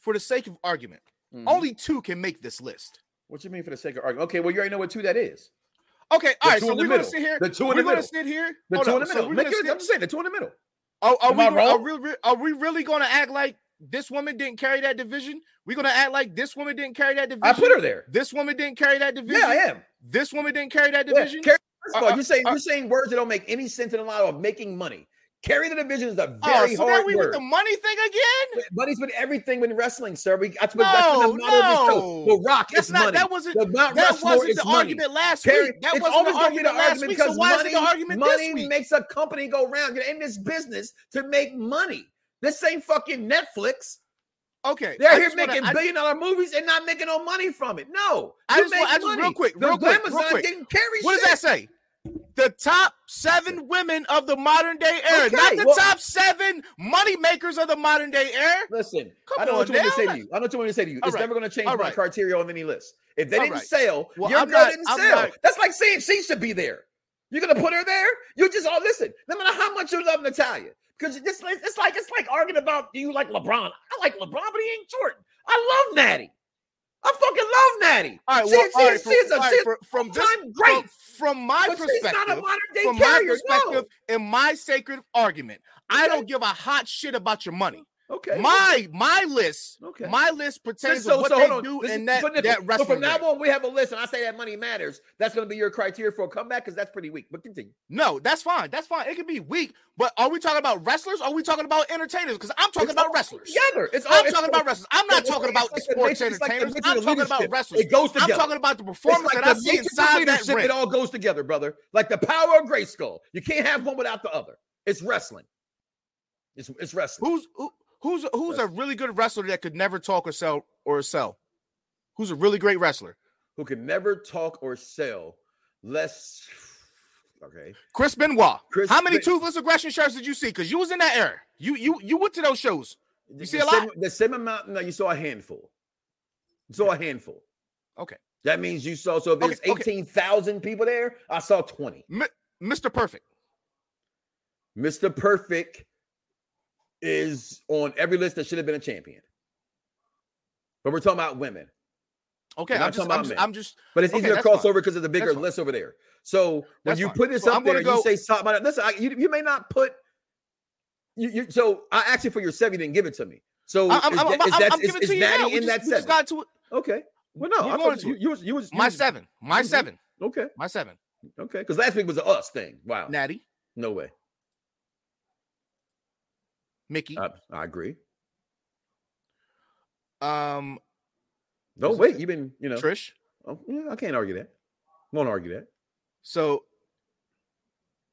for the sake of argument, mm-hmm. only two can make this list. What you mean for the sake of argument? Okay, well, you already know what two that is. Okay, all right. So we're going to sit here. The two in the middle. We're going to sit here. The two in the middle. So Make it, I'm just saying the two in the middle. Oh, are, we, are, we, are we really going to act like this woman didn't carry that division? We're going to act like this woman didn't carry that division? I put her there. This woman didn't carry that division? Yeah, I am. This woman didn't carry that division? Yeah, carry, first of all, uh, you're saying uh, you're saying words that don't make any sense in a lot of making money. Carry the division is a oh, very oh, so hard we word. with the money thing again? Money's with everything with wrestling, sir. We, that's what no, that's the no. The Rock that's is not, money. That wasn't the Mount that wasn't the money. argument last Carry, week. That wasn't the argument last week. So why money, is the argument money this week? makes a company go round. You're in this business to make money. This ain't fucking Netflix. Okay, they're here making wanna, billion dollar movies and not making no money from it. No, I just, want, I just real quick, real quick, real quick. Didn't carry what shit. does that say? The top seven women of the modern day era, okay, not the well, top seven money makers of the modern day era. Listen, Come I don't know what you want me to say to you. I don't know what you want me to say to you. It's right. never going to change All my right. criteria on any list. If they didn't right. sell, well, your I'm girl not, didn't I'm sell. Not, That's like saying she should be there. You're going to put her there? You just all oh, listen. No matter how much you love Natalia, Because it's, it's like it's like arguing about do you like LeBron? I like LeBron, but he ain't Jordan. I love Natty. I fucking love Natty. All right, well, she- all right, she from, a- right, from this, great. from, from my But she's not a perspective, from carrier. my no. in my sacred argument, I don't give a hot shit about your money. Okay. My my list, Okay. my list pertains So- to what so they do Listen, in that, but that so from now on, we have a list, and I say that money matters. That's going to be your criteria for a comeback because that's pretty weak. But continue. No, that's fine. That's fine. It can be weak, but are we talking about wrestlers? Or are we talking about entertainers? Because I'm talking It's about wrestlers. Together. It's all, I'm it's talking about wrestlers. I'm not talking about like sports it's like entertainers. I'm talking about wrestlers. It goes together. I'm talking about the performance like that I see inside that ring. It all goes together, brother. Like the power of Grayskull. You can't have one without the other. It's wrestling. It's it's wrestling. Who's who, who's who's a really good wrestler that could never talk or sell or sell? Who's a really great wrestler? Who can never talk or sell less. Okay. Chris Benoit. Chris How many Ben- toothless aggression shirts did you see? Because you was in that era. You you you went to those shows. You see the a lot? Same, the same amount. No, you saw a handful. You saw a handful. Okay. That means you saw. So if there's Okay, okay. eighteen thousand people there, I saw twenty. Mi- Mr. Perfect. Mr. Perfect is on every list that should have been a champion. But we're talking about women. Okay, I'm just, talking I'm about just, men. I'm just But it's Okay, easier to cross fine. over because of the bigger That's fine. list over there. So when That's you fine. put this So up I'm you go- say top. but Listen, I, you, you may not put. You, you, so I asked you for your seven, you didn't give it to me. So I'm, is, I'm, is that- I'm is- giving is to you Natty now. In just, that we just got to it. Okay. Well, no, We're I going to you, you was you was you My was- seven. My seven. Okay, My seven. okay. Because last week was a us thing. Wow, Natty, no way. Mickey. I, I agree. um, No, wait. You've been, you know. Trish. Oh, yeah, I can't argue that. Won't argue that. So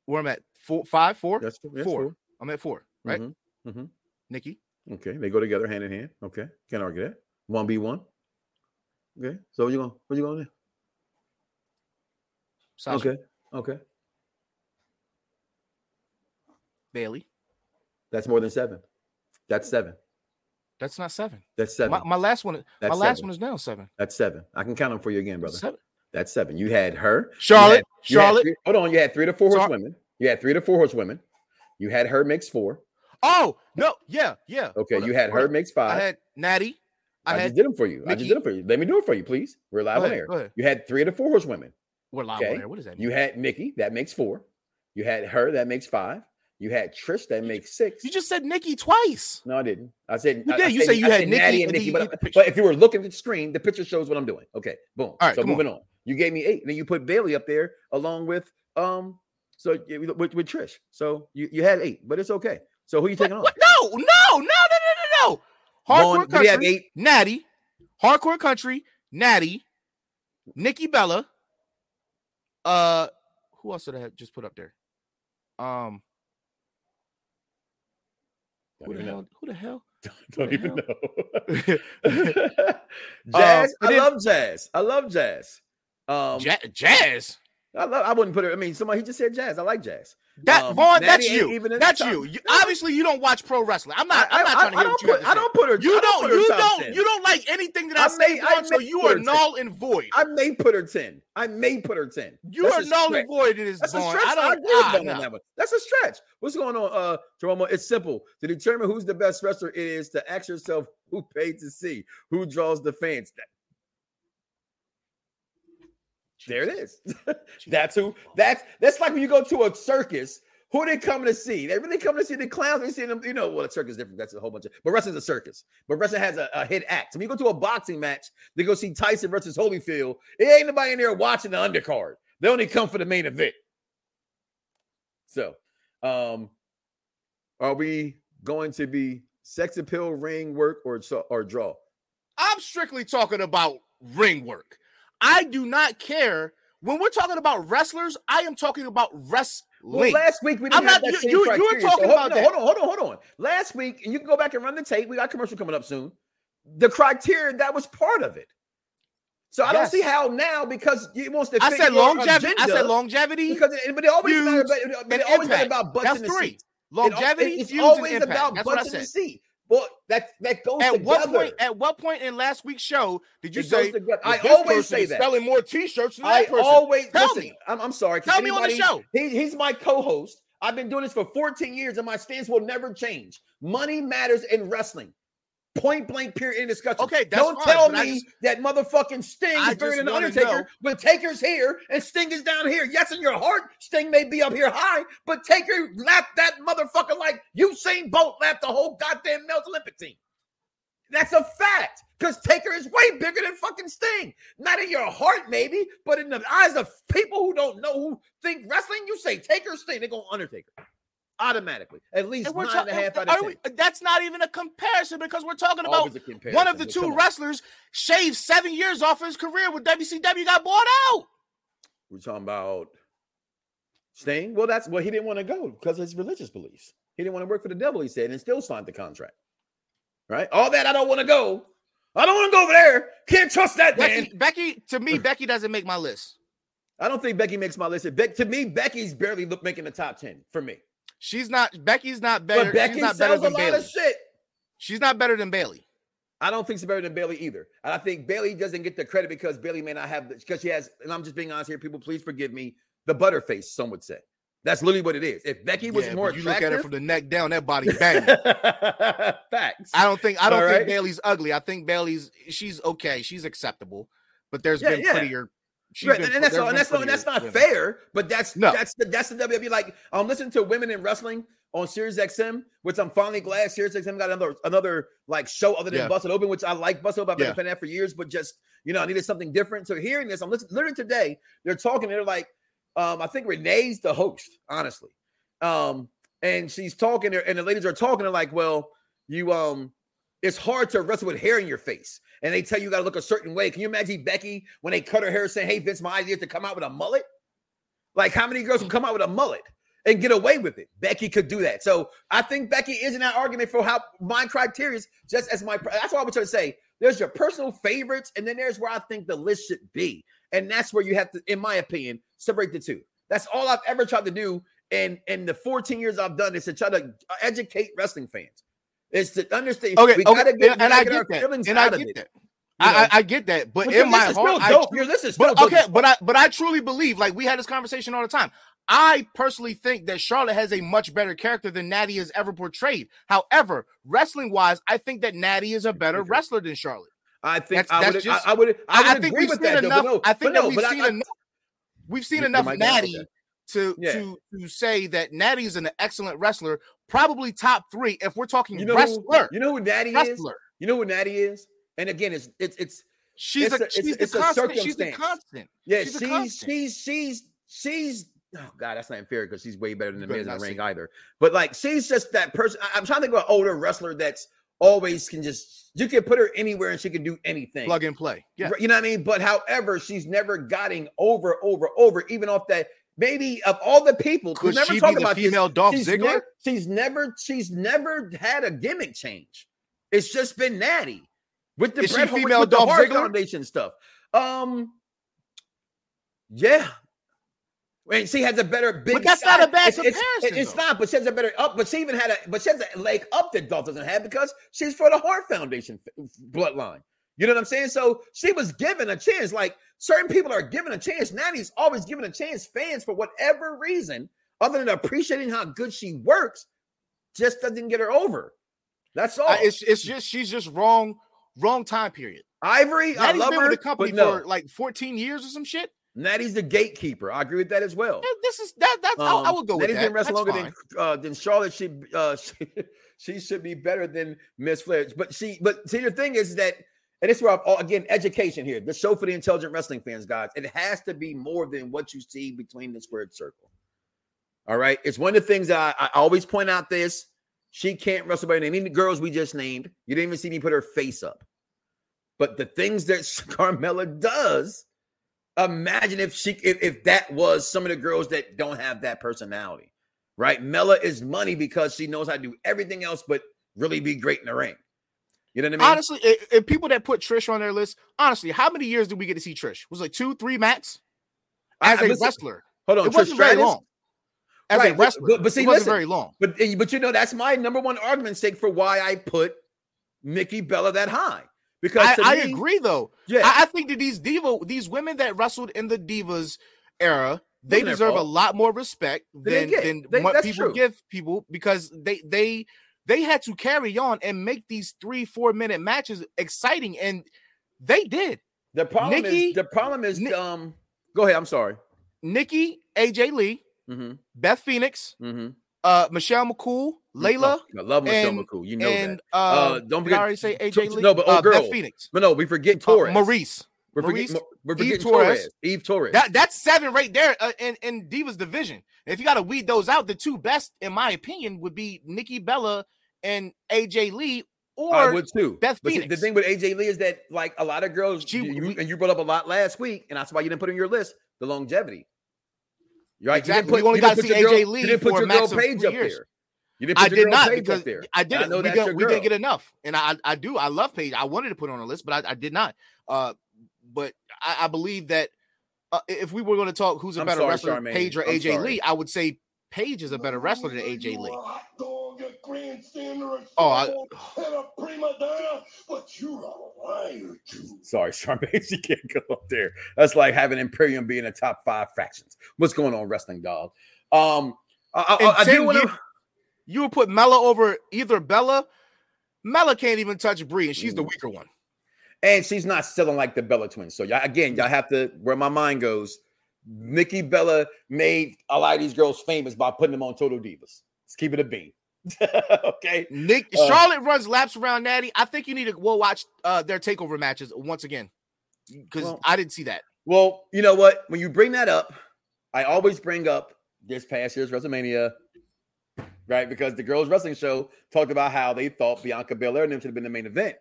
where I'm at four, five, four. That's, that's Four. I'm at four, right? Mhm, mhm. Nikki. Okay, they go together hand in hand. Okay, can't argue that. One b one. Okay, so what you going? What you going to Sasha Okay, okay. Bailey. That's more than seven. That's seven. That's not seven. That's seven. My, my last one. That's my last seven. one is now seven. That's seven. I can count them for you again, brother. Seven. That's seven. You had her. you Charlotte. had- you Charlotte. three- hold on. You had three to four horse women. You had three to four horse women. You had her makes four. Oh no. Yeah. Yeah. Okay, Hold you had her up. makes I had Natty. I, I, had. just did them for you. I just did them for you. Let me do it for you, please. We're live on air. You had three to four horse women. We're live Okay. on air. What does that mean? You had Nikki, that makes four. You had her, that makes five. You had Trish, that makes six. You just said Nikki twice. no, I didn't. I said You I- did. I You said- said you I had Nikki Natty and Nikki, but, get the picture. but if you were looking at the screen, the picture shows what I'm doing. Okay, boom. All right, so come on. moving on. You gave me eight, and then you put Bailey up there along with um, so with, with Trish. So you, you had eight, but it's okay. So who are you taking What? on? what? No, no, no, no, no, no, no. Hardcore Vaughn, country. eight? Natty. Hardcore country. Natty. Nikki Bella. Uh, who else did I just put up there? Um, who the hell? Who the hell? <laughs> Don't the even hell? know. <laughs> <laughs> jazz. and I then- love jazz. I love jazz. Um, Ja- Jazz. I, love, I wouldn't put her. I mean, somebody he just said jazz. I like jazz. That Um, Vaughn, that's you. even That's you. you. Obviously, you don't watch pro wrestling. I'm not. I, am not trying to I hear don't what you put, have to I say. don't put her. You I don't. her You don't. 10. You don't like anything that I, I say, may- I Vaughn, so you are null and void. I may put her ten. I may put her ten. You That's are null and void in this That's a Vaughn. stretch. I I, don't. agree with ah, on that one. That's a stretch. What's going on, uh, Jerome? It's simple. To determine who's the best wrestler, it is to ask yourself who paid to see, who draws the fans. That- there it is. <laughs> that's who. That's that's like when you go to a circus. Who they coming to see? They really coming to see the clowns. They see them. You know, well, a circus is different. That's a whole bunch of. But wrestling's a circus. But wrestling has a, a hit act. So when you go to a boxing match, they go see Tyson versus Holyfield. It ain't nobody in there watching the undercard. They only come for the main event. So, um, are we going to be sex appeal, ring work, or or draw? I'm strictly talking about ring work. I do not care when we're talking about wrestlers. I am talking about wrestling. Well, last week we didn't I'm have not- that you- same you- you were criteria. So talking hold, about no, that. Hold on, hold on, hold on. Last week, and you can go back and run the tape. We got commercial coming up soon. The criteria that was part of it. So I don't see how now because it wants to. I said longevity. I said longevity, because it, but it always feuds, But, but it always about butts That's the three. seat. It- longevity, it's always about That's what I butts the said. seat. Well, that that goes At together. what point? At what point in last week's show did you It say? I always say that. Selling more T-shirts than I that person. always Tell listen, me. I'm, I'm sorry. Tell me on the show. He, he's my co-host. I've been doing this for 14 years, and my stance will never change. Money matters in wrestling. Point blank, period, in discussion. Okay, don't fine, tell me just- that motherfucking Sting I is bigger than Undertaker when Taker's here and Sting is down here. Yes, in your heart, Sting may be up here high, but Taker lapped that motherfucker like Usain Bolt lapped the whole goddamn Mel's Olympic team. That's a fact. Because Taker is way bigger than fucking Sting. Not in your heart, maybe, but in the eyes of people who don't know who think wrestling, you say Taker, Sting, they go Undertaker. Automatically. At least And we're and a half out of ten. we- that's not even a comparison because we're talking about Always a comparison, one of the two wrestlers shaved seven years off his career when WCW got bought out. We're talking about Sting. Well, that's well, he didn't want to go because of his religious beliefs. He didn't want to work for the devil, he said, and still signed the contract. Right? All that I don't want to go. I don't want to go over there. Can't trust that man. Becky, Becky, to me, <clears throat> Becky doesn't make my list. I don't think Becky makes my list. Be- to me, Becky's barely look, making the top 10 for me. She's not. Becky's not better. But Becky she's not better sells a than lot Bailey. of shit. She's not better than Bailey. I don't think she's better than Bailey either. And I think Bailey doesn't get the credit because Bailey may not have because she has, and I'm just being honest here, people, please forgive me, the butterface, some would say. That's literally what it is. If Becky was Yeah, more you look at her from the neck down, that body <laughs> banging. facts. I don't think. I don't All think right. Bailey's ugly. I think Bailey's. She's okay. She's acceptable. But there's Yeah, been yeah. prettier. Right, and that's all, and that's not, and that's not women. fair. But that's No. that's the that's the WWE. Like I'm listening to women in wrestling on Sirius XM, which I'm finally glad Sirius XM got another another like show other than Yeah. Busted Open, which I like Busted Open. I've been Yeah. a fan of that for years, but just you know I needed something different. So hearing this, I'm listening literally today. They're talking. They're like, um, I think Renee's the host, honestly. Um, and she's talking and the ladies are talking. They're like, well, you um, it's hard to wrestle with hair in your face, and they tell you, you got to look a certain way. Can you imagine Becky when they cut her hair saying, "Hey, Vince, my idea is to come out with a mullet"? Like, how many girls can come out with a mullet and get away with it? Becky could do that. So I think Becky is in that argument for how my criteria is just as my. That's why I was trying to say. There's your personal favorites, and then there's where I think the list should be, and that's where you have to, in my opinion, separate the two. That's all I've ever tried to do in in the 14 years I've done is to try to educate wrestling fans. Is to understand. Okay, we okay, gotta get, and, and gotta I get get that, and I get that. you know? I, I, get that, but, But in my heart, I Your list is but okay, but. I but I truly believe, like we had this conversation all the time. I personally think that Charlotte has a much better character than Natty has ever portrayed. However, wrestling wise, I think that Natty is a better <laughs> wrestler than Charlotte. I think That's- I that's would just- I, I would I would I think we've seen that. enough. no, I think that no, we've seen enough. We've seen enough you might be right with Natty to Yeah. to to say that Natty is an excellent wrestler, probably top three if we're talking You know wrestler. who, you know who Natty is? wrestler. You know who Natty is? And again, it's it's it's She's It's a, a- she's it's the a constant. She's the constant. yeah, She's a she's constant. she's she's she's oh god, that's not fair because she's way better than the Miz in the ring either. But like she's just that person. I- I'm trying to think of an older wrestler that's always can just you can put her anywhere and she can do anything. Plug and play. Yeah. You know what I mean? But however, she's never gotten over, over, over, even off that. Maybe of all the people, Could never she talk be the about this, female Dolph she's Ziggler? never, she's never, she's never had a gimmick change. It's just been natty with the Is Bret female with Dolph Hart Ziggler? Foundation stuff. Um, yeah. Wait, she has a better big. that's not a bad it's, it's- comparison, It's, though. not, but she has a better up. But she even had a, but she has a leg up that Dolph doesn't have because she's for the Hart Foundation bloodline. You know what I'm saying? So she was given a chance. Like certain people are given a chance. Natty's always given a chance. Fans, for whatever reason, other than appreciating how good she works, just doesn't get her over. That's all. I- it's it's just she's just wrong, wrong time period. Ivory, I Natty's love been her, with the company no. for like 14 years or some shit. Natty's the gatekeeper. I agree with that as well. Yeah, This is that that's I, I Um, would go with Natty's that. been wrestling That's longer fine. than uh, than Charlotte. She uh, <laughs> she, she should be better than Miss Flair. But she, but see, the thing is that, and this is where I'm, again, education here. The show for the intelligent wrestling fans, guys. It has to be more than what you see between the squared circle. All right, it's one of the things that I, I always point out. This she can't wrestle than any of the girls we just named. You didn't even see me put her face up. But the things that <laughs> Carmella does, imagine if she if, if that was some of the girls that don't have that personality, right? Mella is money because she knows how to do everything else but really be great in the ring. You know what I mean? Honestly, if people that put Trish on their list, honestly, how many years did we get to see Trish? Was it like two, three max? As I- a listen, wrestler, hold on, it Trish wasn't very long. As Right, a wrestler, but- but see, it wasn't listen, very long. But eh, but you know that's my number one argument sake for why I put Nikki Bella that high because I, I me- agree, though. Yeah, I, I think that these diva, these women that wrestled in the divas era, they deserve a lot more respect than, than they, what people true. give people because they they they had to carry on and make these three four minute matches exciting and they did the problem Nikki, is the problem is um go ahead i'm sorry nikki aj lee mm-hmm. beth phoenix mm-hmm. uh michelle mccool layla i love michelle and, mccool you know and, that uh, uh don't forget I already say aj lee no but oh uh, girl beth phoenix but no we forget uh, torres maryse we're forgetting, we're forgetting Eve Torres. Torres. Eve Torres. That, that's seven right there uh, in, in Divas division. If you got to weed those out, the two best, in my opinion, would be Nikki Bella and AJ Lee or I would too. Beth but Phoenix. The thing with AJ Lee is that like a lot of girls, she, you, and you brought up a lot last week, and that's why you didn't put in your list the longevity. Right? Exactly. You, put, you only got to see AJ girl, Lee you didn't put your girl page up years. there. You didn't I did not because I didn't. I we, did, we didn't get enough, and I I do. I love Paige. I wanted to put on a list, but I, I did not. Uh, but I, I believe that uh, if we were going to talk who's a I'm better sorry, wrestler, Charmaine. Paige or I'm AJ sorry. Lee, I would say Paige is a better wrestler than AJ Lee. Oh, I, <sighs> Sorry, <laughs> Charmaine, you can't go up there. That's like having Imperium being a top five factions. What's going on, wrestling dog? Um, I, I, I do want to. You would put Mella over either Bella. Mella can't even touch Brie, and she's the weaker one and she's not selling like the Bella twins. So y'all, again, y'all have to where my mind goes. Nikki Bella made a lot of these girls famous by putting them on Total Divas. Let's keep it a bean. <laughs> okay. Nick uh, Charlotte runs laps around Natty. I think you need to go watch uh, their takeover matches once again. Because well, I didn't see that. Well, you know what? When you bring that up, I always bring up this past year's WrestleMania, right? Because the girls' wrestling show talked about how they thought Bianca Belair and them should have been the main event.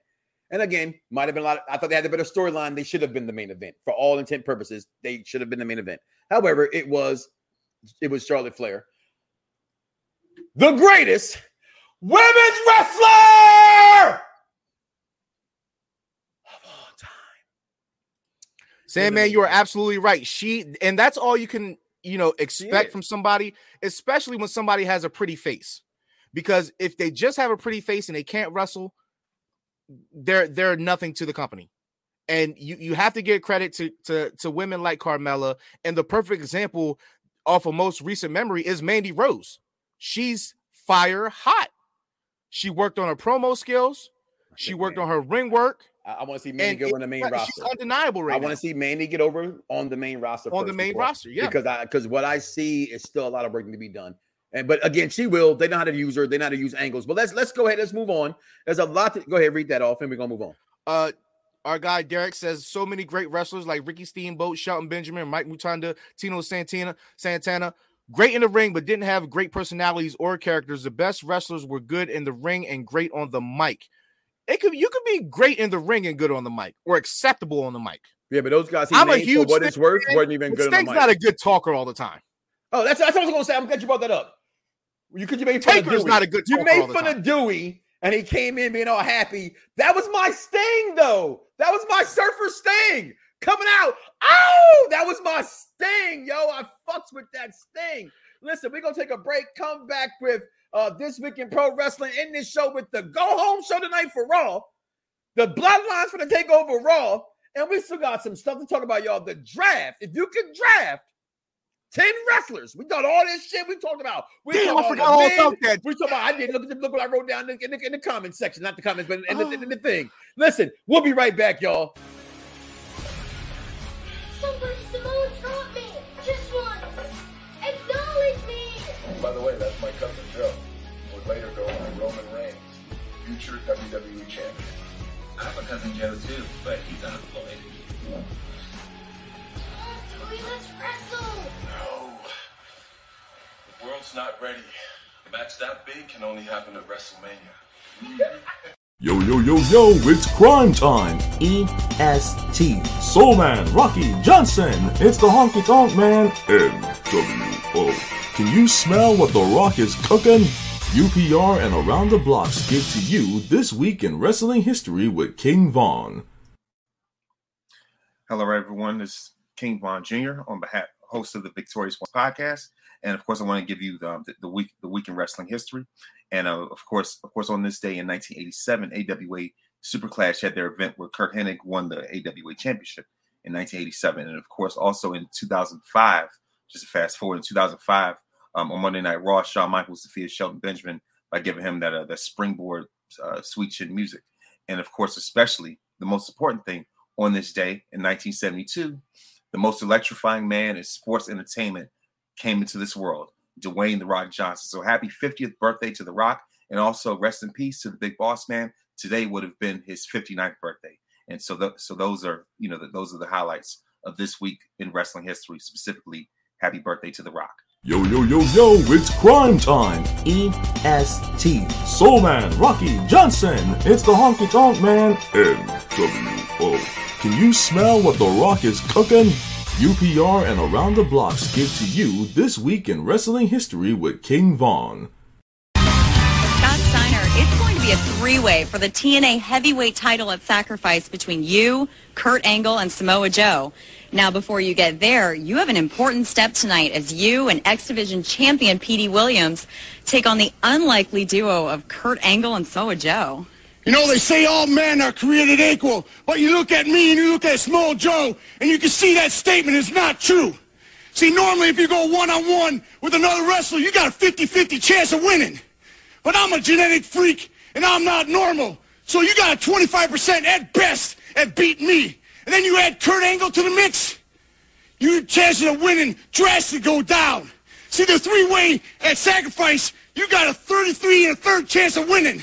And again, might have been a lot. Of, I thought they had a better storyline. They should have been the main event for all intent purposes. They should have been the main event. However, it was it was Charlotte Flair, the greatest women's wrestler of all time. Sandman, you are absolutely right. She and that's all you can you know expect from somebody, especially when somebody has a pretty face. Because if they just have a pretty face and they can't wrestle, they're they're nothing to the company. And you you have to give credit to to to women like Carmella. And the perfect example off of most recent memory is Mandy Rose. She's fire hot. She worked on her promo skills. She worked on her ring work. I, want to see Mandy go on the main roster. She's undeniable right I want to see Mandy get over on the main roster. On the main roster, yeah. Because I because what I see is still a lot of work to be done. And but again, she will. They know how to use her. They know how to use angles. But let's let's go ahead. Let's move on. There's a lot to go ahead. Read that off, and we're gonna move on. Uh, our guy Derek says so many great wrestlers like Ricky Steamboat, Shelton Benjamin, Mike Mutanda, Tito Santana, Santana. Great in the ring, but didn't have great personalities or characters. The best wrestlers were good in the ring and great on the mic. It could you could be great in the ring and good on the mic, or acceptable on the mic. Yeah, but those guys, I'm a huge for what it's worth, wasn't even good. Sting's not a good talker all the time. Oh, that's, that's what I was going to say. I'm glad you brought that up. You could you made fun Taker's of Dewey. not a good. You made fun of Dewey, and he came in being all happy. That was my sting, though. That was my surfer sting coming out. Oh, that was my sting, yo. I fucks with that sting. Listen, we're gonna take a break. Come back with uh this week in pro wrestling in this show with the go home show tonight for Raw, the bloodlines for the takeover Raw, and we still got some stuff to talk about, y'all. The draft. If you can draft 10 wrestlers. We done all this shit we talked about. We Damn, I forgot all about that. We talked about, I did look, at look what I wrote down in the, in the, in the comments section, not the comments, but in, the, in the oh. thing. Listen, we'll be right back, y'all. Somebody Samoa drop me. Just once. Acknowledge me. By the way, that's my cousin Joe. Who would later go on Roman Reigns, future WWE champion. I have a cousin Joe too, but he's unemployed. let's wrestle. No. The world's not ready. A match that big can only happen at WrestleMania. Yo, yo, yo, yo, it's crime time! EST. Soul Man, Rocky, Johnson, it's the Honky Tonk Man, NWO. Can you smell what The Rock is cooking? UPR and Around the Blocks give to you This Week in Wrestling History with King Vaughn. Hello, everyone. This is King Vaughn Jr. on behalf host of the Victorious One podcast, and of course, I want to give you the, the, the week the week in wrestling history, and uh, of course, of course, on this day in 1987, AWA Super Clash had their event where Curt Hennig won the AWA Championship in 1987, and of course, also in 2005, just to fast forward in 2005 um, on Monday Night Raw, Shawn Michaels defeated Shelton Benjamin by giving him that uh, that springboard uh, sweet chin music, and of course, especially the most important thing on this day in 1972, the most electrifying man in sports entertainment came into this world, Dwayne the Rock Johnson. So happy 50th birthday to the Rock, and also rest in peace to the Big Boss Man. Today would have been his 59th birthday, and so th- so those are you know the, those are the highlights of this week in wrestling history, specifically. Happy birthday to the Rock. Yo, yo, yo, yo, it's crime time. EST. Soul Man, Rocky Johnson. It's the Honky Tonk Man, NWO. Can you smell what The Rock is cooking? UPR and Around the Blocks give to you This Week in Wrestling History with King Vaughn. Scott Steiner, it's going to be a three-way for the TNA heavyweight title at Sacrifice between you, Kurt Angle, and Samoa Joe. Now, before you get there, you have an important step tonight as you and X Division champion Petey Williams take on the unlikely duo of Kurt Angle and Samoa Joe. You know, they say all men are created equal, but you look at me and you look at Samoa Joe, and you can see that statement is not true. See, normally if you go one-on-one with another wrestler, you got a 50-50 chance of winning. But I'm a genetic freak, and I'm not normal. So you got a 25% at best at beating me. And then you add Kurt Angle to the mix, your chances of winning drastically go down. See, the three-way at sacrifice, you got a 33 and a third chance of winning.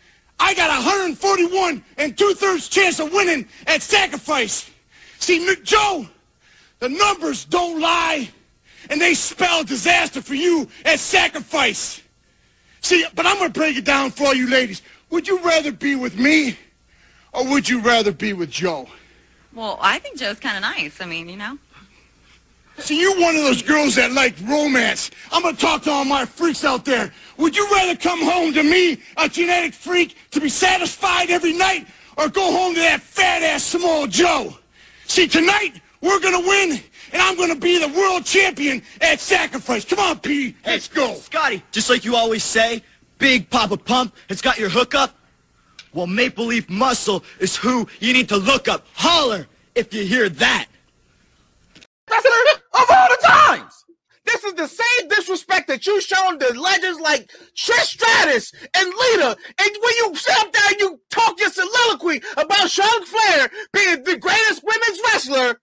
I got 141 and two-thirds chance of winning at sacrifice. See, Joe, the numbers don't lie, and they spell disaster for you at sacrifice. See, but I'm going to break it down for all you ladies. Would you rather be with me, or would you rather be with Joe? Well, I think Joe's kind of nice. I mean, you know. See, you're one of those girls that like romance. I'm going to talk to all my freaks out there. Would you rather come home to me, a genetic freak, to be satisfied every night, or go home to that fat-ass Samoa Joe? See, tonight, we're going to win, and I'm going to be the world champion at Sacrifice. Come on, P. Let's go. Scotty, just like you always say, Big Papa Pump has got your hookup. Well, Maple Leaf Muscle is who you need to look up. Holler if you hear that. Of all the times. This is the same disrespect that you shown to legends like Trish Stratus and Lita. And when you sit up there and you talk your soliloquy about Charlotte Flair being the greatest women's wrestler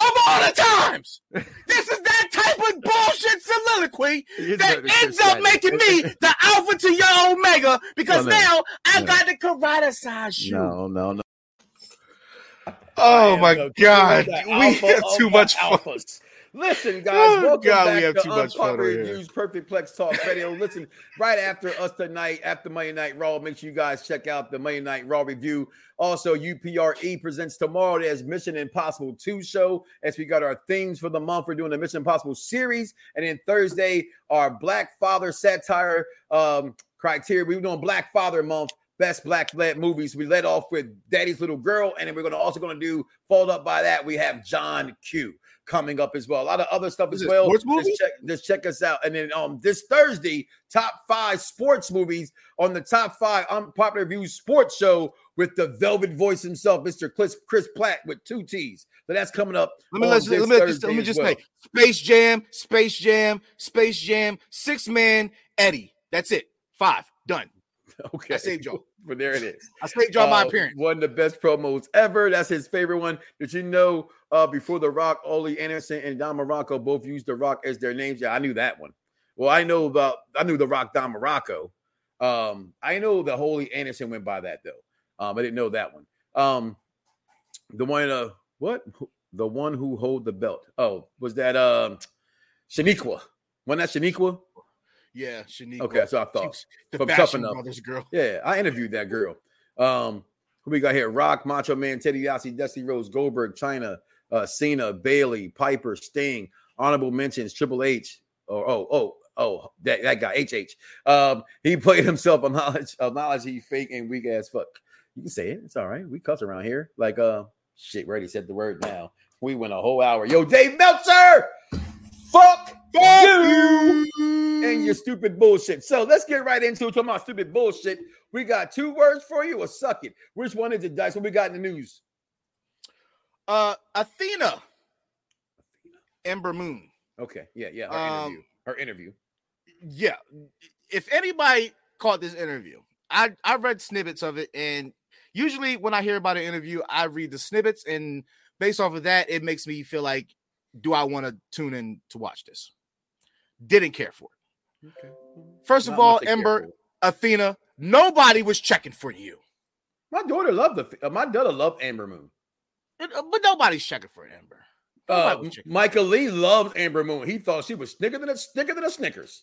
of all the times. <laughs> this is that type of bullshit soliloquy that ends up making me <laughs> the alpha to your omega because No, no. now I No. got to karate you. No, no, no. Oh my am God, king of the we have too much fun. alphas. Listen, <laughs> guys, Oh, welcome God, back we have to too much fun Unpopular over here. Reviews, Perfect Plex Talk Radio. Listen, right after us tonight, after Monday Night Raw, make sure you guys check out the Monday Night Raw review. Also, UPRE presents tomorrow. There's Mission Impossible 2 show as we got our themes for the month. We're doing the Mission Impossible series. And then Thursday, our Black Father satire um, criteria. We're doing Black Father month. Best black led movies. We led off with Daddy's Little Girl, and then we're to also going to do followed up by that. We have John Q coming up as well. A lot of other stuff as well. sports Just movies? check, just check us out. And then um this Thursday, top five sports movies on the top five unpopular reviews sports show with the velvet voice himself, Mr. Chris Chris Platt with two T's. So that's coming up. Let me let, let me just, let me just well. say Space Jam, Space Jam, Space Jam, Six Man, Eddie. That's it. Five done. <laughs> Okay, I saved y'all. But there it is. I saved y'all my Uh, appearance. One of the best promos ever. That's his favorite one. Did you know uh, before The Rock, Ole Anderson and Don Muraco both used The Rock as their names? Yeah, I knew that one. Well, I know about I knew The Rock Don Muraco. Um, I know the Ole Anderson went by that though. Um, I didn't know that one. Um, the one uh what the one who hold the belt. Oh, was that um Shaniqua? Wasn't that Shaniqua? Yeah, Shaniqua. Okay, so I thought She's the from Tough Fashion Enough. Brothers girl. Yeah, I interviewed that girl. Um, who we got here? Rock, Macho Man, Teddy Yassi, Dusty Rhodes, Goldberg, Chyna, uh, Cena, Bayley, Piper, Sting, honorable mentions, Triple H, or oh, oh, oh that, that guy HH. Um, he <laughs> played himself acknowledge knowledge he fake and weak ass fuck. You can say it. It's all right. We cuss around here. Like uh, shit. We already said the word now. We went a whole hour. Yo, Dave Meltzer. Fuck you and your stupid bullshit. So let's get right into it. Talking about stupid bullshit. We got two words for you or suck it. Which one is it, Dice? What we got in the news? Uh, Athena, Ember Moon. Okay, yeah, yeah. Her Um, interview. Her interview. Yeah, if anybody caught this interview, I I read snippets of it, and usually when I hear about an interview, I read the snippets, and based off of that, it makes me feel like, do I want to tune in to watch this? Didn't care for it. Okay. First of Not all, much to care Ember, for. Athena, nobody was checking for you, My daughter loved the. Uh, my daughter loved Ember Moon. It- uh, but nobody's checking for Ember. Uh, Nobody was. Michael Lee loved Ember Moon. He thought she was snicker than a snicker than a Snickers.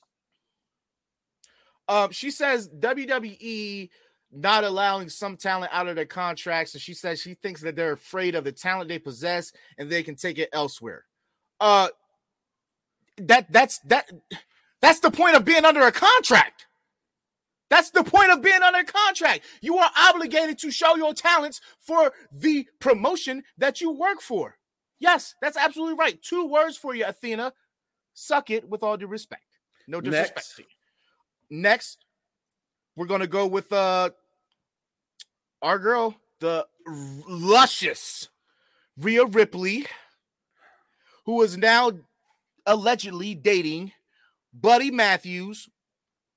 Um, she says WWE not allowing some talent out of their contracts, and she says she thinks that they're afraid of the talent they possess and they can take it elsewhere. Uh, that that's that that's the point of being under a contract. That's the point of being under contract. You are obligated to show your talents for the promotion that you work for. Yes, that's absolutely right. Two words for you, Athena. Suck it with all due respect. No disrespect Next. Next, we're gonna go with uh our girl, the luscious Rhea Ripley, who is now allegedly dating Buddy Matthews,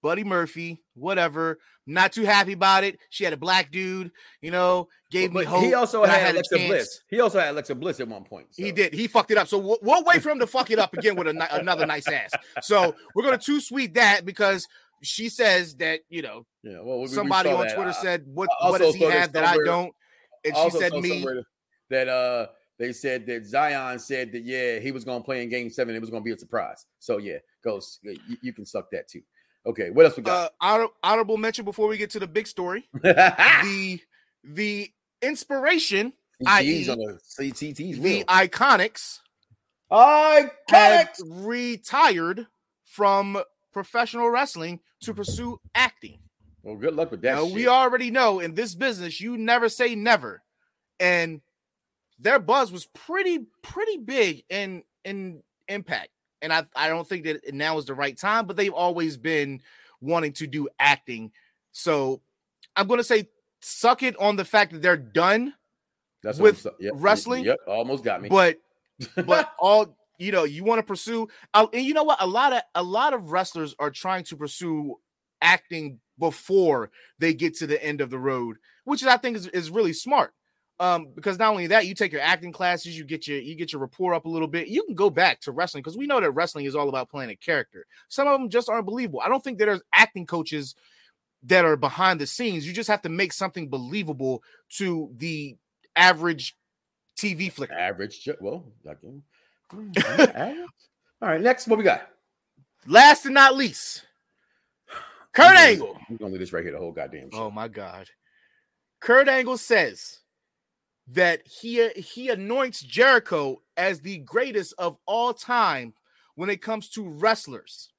Buddy Murphy, whatever. Not too happy about it. She had a black dude, you know, gave me hope. he also I had Alexa. Bliss. He also had Alexa Bliss at one point. so. He did. He fucked it up. So we'll, we'll wait for him to fuck it up again with a, another nice ass. So we're gonna too sweet that because she says that you know Yeah, well, we- we somebody saw on that. Twitter I- said what what does he have that I don't, and she said me. that uh they said that Zion said that yeah he was gonna play in Game Seven. It was gonna be a surprise. So yeah, goes you, you can suck that too. Okay, what else we got? Uh, honorable mention before we get to the big story. <laughs> the the inspiration, i.e., on the the iconics I had retired from professional wrestling to pursue acting. Well, good luck with that. Now, we already know in this business, you never say never. And their buzz was pretty, pretty big in in impact. And I, I don't think that now is the right time, but they've always been wanting to do acting. So I'm gonna say suck it on the fact that they're done That's with yep, wrestling. Yep, almost got me. But but <laughs> all you know, you want to pursue, uh, and you know what? A lot of a lot of wrestlers are trying to pursue acting before they get to the end of the road, which I think is, is really smart. Um, because not only that, you take your acting classes, you get your you get your rapport up a little bit. You can go back to wrestling because we know that wrestling is all about playing a character. Some of them just aren't believable. I don't think that there's acting coaches that are behind the scenes. You just have to make something believable to the average TV flicker. Average, well, <laughs> average. All right, next, what we got? Last and not least, Kurt Angle. I'm gonna leave this right here the whole goddamn show. Oh my God. Kurt Angle says that he he anoints Jericho as the greatest of all time when it comes to wrestlers.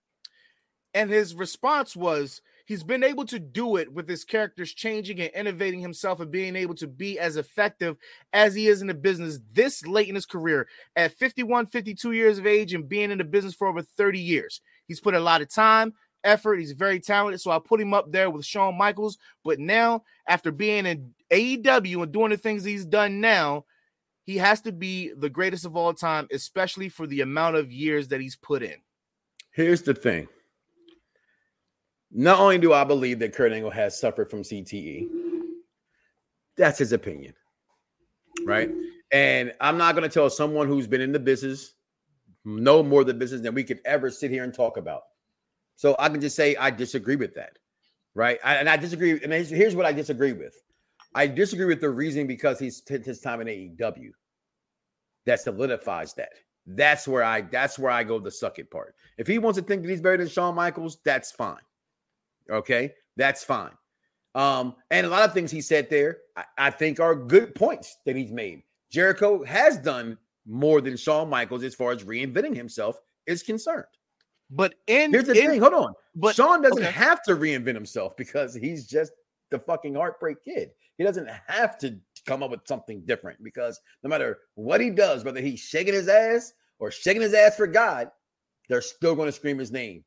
And his response was he's been able to do it with his characters changing and innovating himself and being able to be as effective as he is in the business this late in his career at 51, 52 years of age and being in the business for over 30 years. He's put a lot of time, effort. He's very talented. So I put him up there with Shawn Michaels. But now, after being in AEW and doing the things he's done now, he has to be the greatest of all time, especially for the amount of years that he's put in. Here's the thing. Not only do I believe that Kurt Angle has suffered from CTE, that's his opinion. Right. And I'm not going to tell someone who's been in the business, know more the business than we could ever sit here and talk about. So I can just say I disagree with that. Right. I, and I disagree. And here's, what I disagree with I disagree with the reasoning because he's spent his time in AEW. That solidifies that. That's where I that's where I go the suck it part. If he wants to think that he's better than Shawn Michaels, that's fine. Okay, that's fine. Um, and a lot of things he said there, I, I think are good points that he's made. Jericho has done more than Shawn Michaels as far as reinventing himself is concerned. But in Here's the in- thing. Hold on. but- Shawn doesn't okay. have to reinvent himself because he's just the fucking heartbreak kid. He doesn't have to come up with something different because no matter what he does, whether he's shaking his ass or shaking his ass for God, they're still going to scream his name.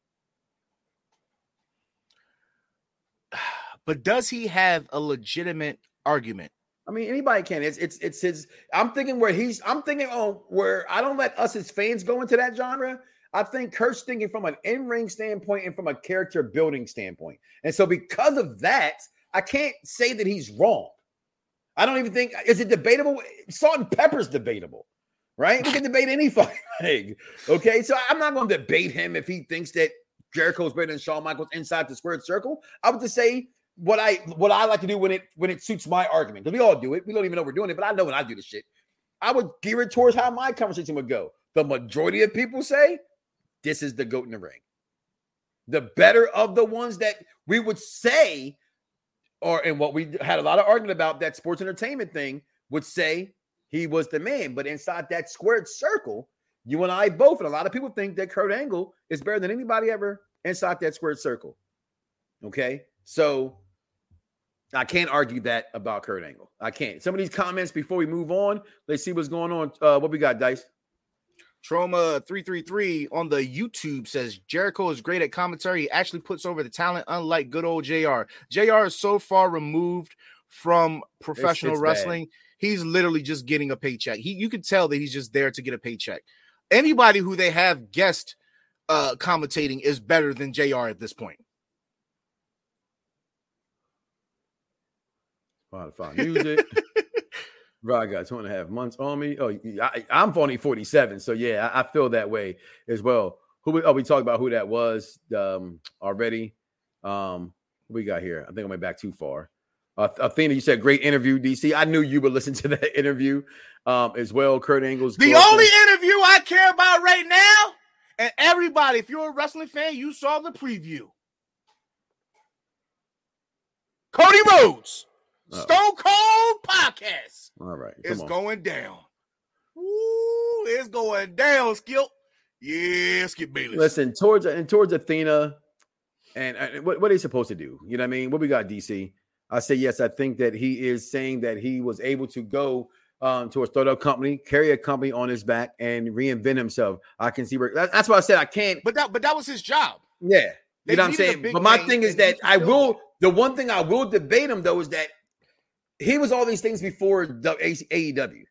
<sighs> But does he have a legitimate argument? I mean, anybody can. It's it's it's his. I'm thinking where he's. I'm thinking on where I don't let us as fans go into that genre. I think Kurt's thinking from an in-ring standpoint and from a character building standpoint. And so because of that, I can't say that he's wrong. I don't even think is it debatable. Salt and pepper's debatable, right? We can debate any <laughs> fucking thing. Okay, so I'm not going to debate him if he thinks that Jericho's better than Shawn Michaels inside the squared circle. I would just say what I what I like to do when it when it suits my argument. Because we all do it. We don't even know we're doing it, but I know when I do the shit. I would gear it towards how my conversation would go. The majority of people say this is the goat in the ring. The better of the ones that we would say, or and what we had a lot of argument about that sports entertainment thing would say he was the man. But inside that squared circle, you and I both, and a lot of people think that Kurt Angle is better than anybody ever inside that squared circle. Okay. So I can't argue that about Kurt Angle. I can't. Some of these comments before we move on, let's see what's going on. Uh, what we got, Dice? Trauma 333 on the YouTube says Jericho is great at commentary. He actually puts over the talent, unlike good old JR. JR is so far removed from professional it's bad. wrestling. He's literally just getting a paycheck. He you can tell that he's just there to get a paycheck. Anybody who they have guest uh commentating is better than JR at this point. Spotify music. <laughs> Right, I got two and a half months on me. Oh, I, I'm only 47, so yeah, I, I feel that way as well. Who we, oh, we talked about who that was um, already. Um, we got here? I think I went back too far. Uh, Athena, you said great interview, DC. I knew you would listen <laughs> to that interview um, as well. Kurt Angle's The girlfriend. only interview I care about right now, and everybody, if you're a wrestling fan, you saw the preview. Cody Rhodes, Uh-oh. Stone Cold Podcast All right, come on. going down. Ooh, it's going down, Skip. Yeah, Skip Bayless. Listen, towards uh, and towards Athena, and, uh, and what what are they supposed to do? You know what I mean? What we got, DC? I say yes. I think that he is saying that he was able to go um, to a startup company, carry a company on his back, and reinvent himself. I can see where that, that's why I said I can't. But that but that was his job. Yeah, They you know what I'm saying. But my thing is that I will. The one thing I will debate him though is that he was all these things before AEW.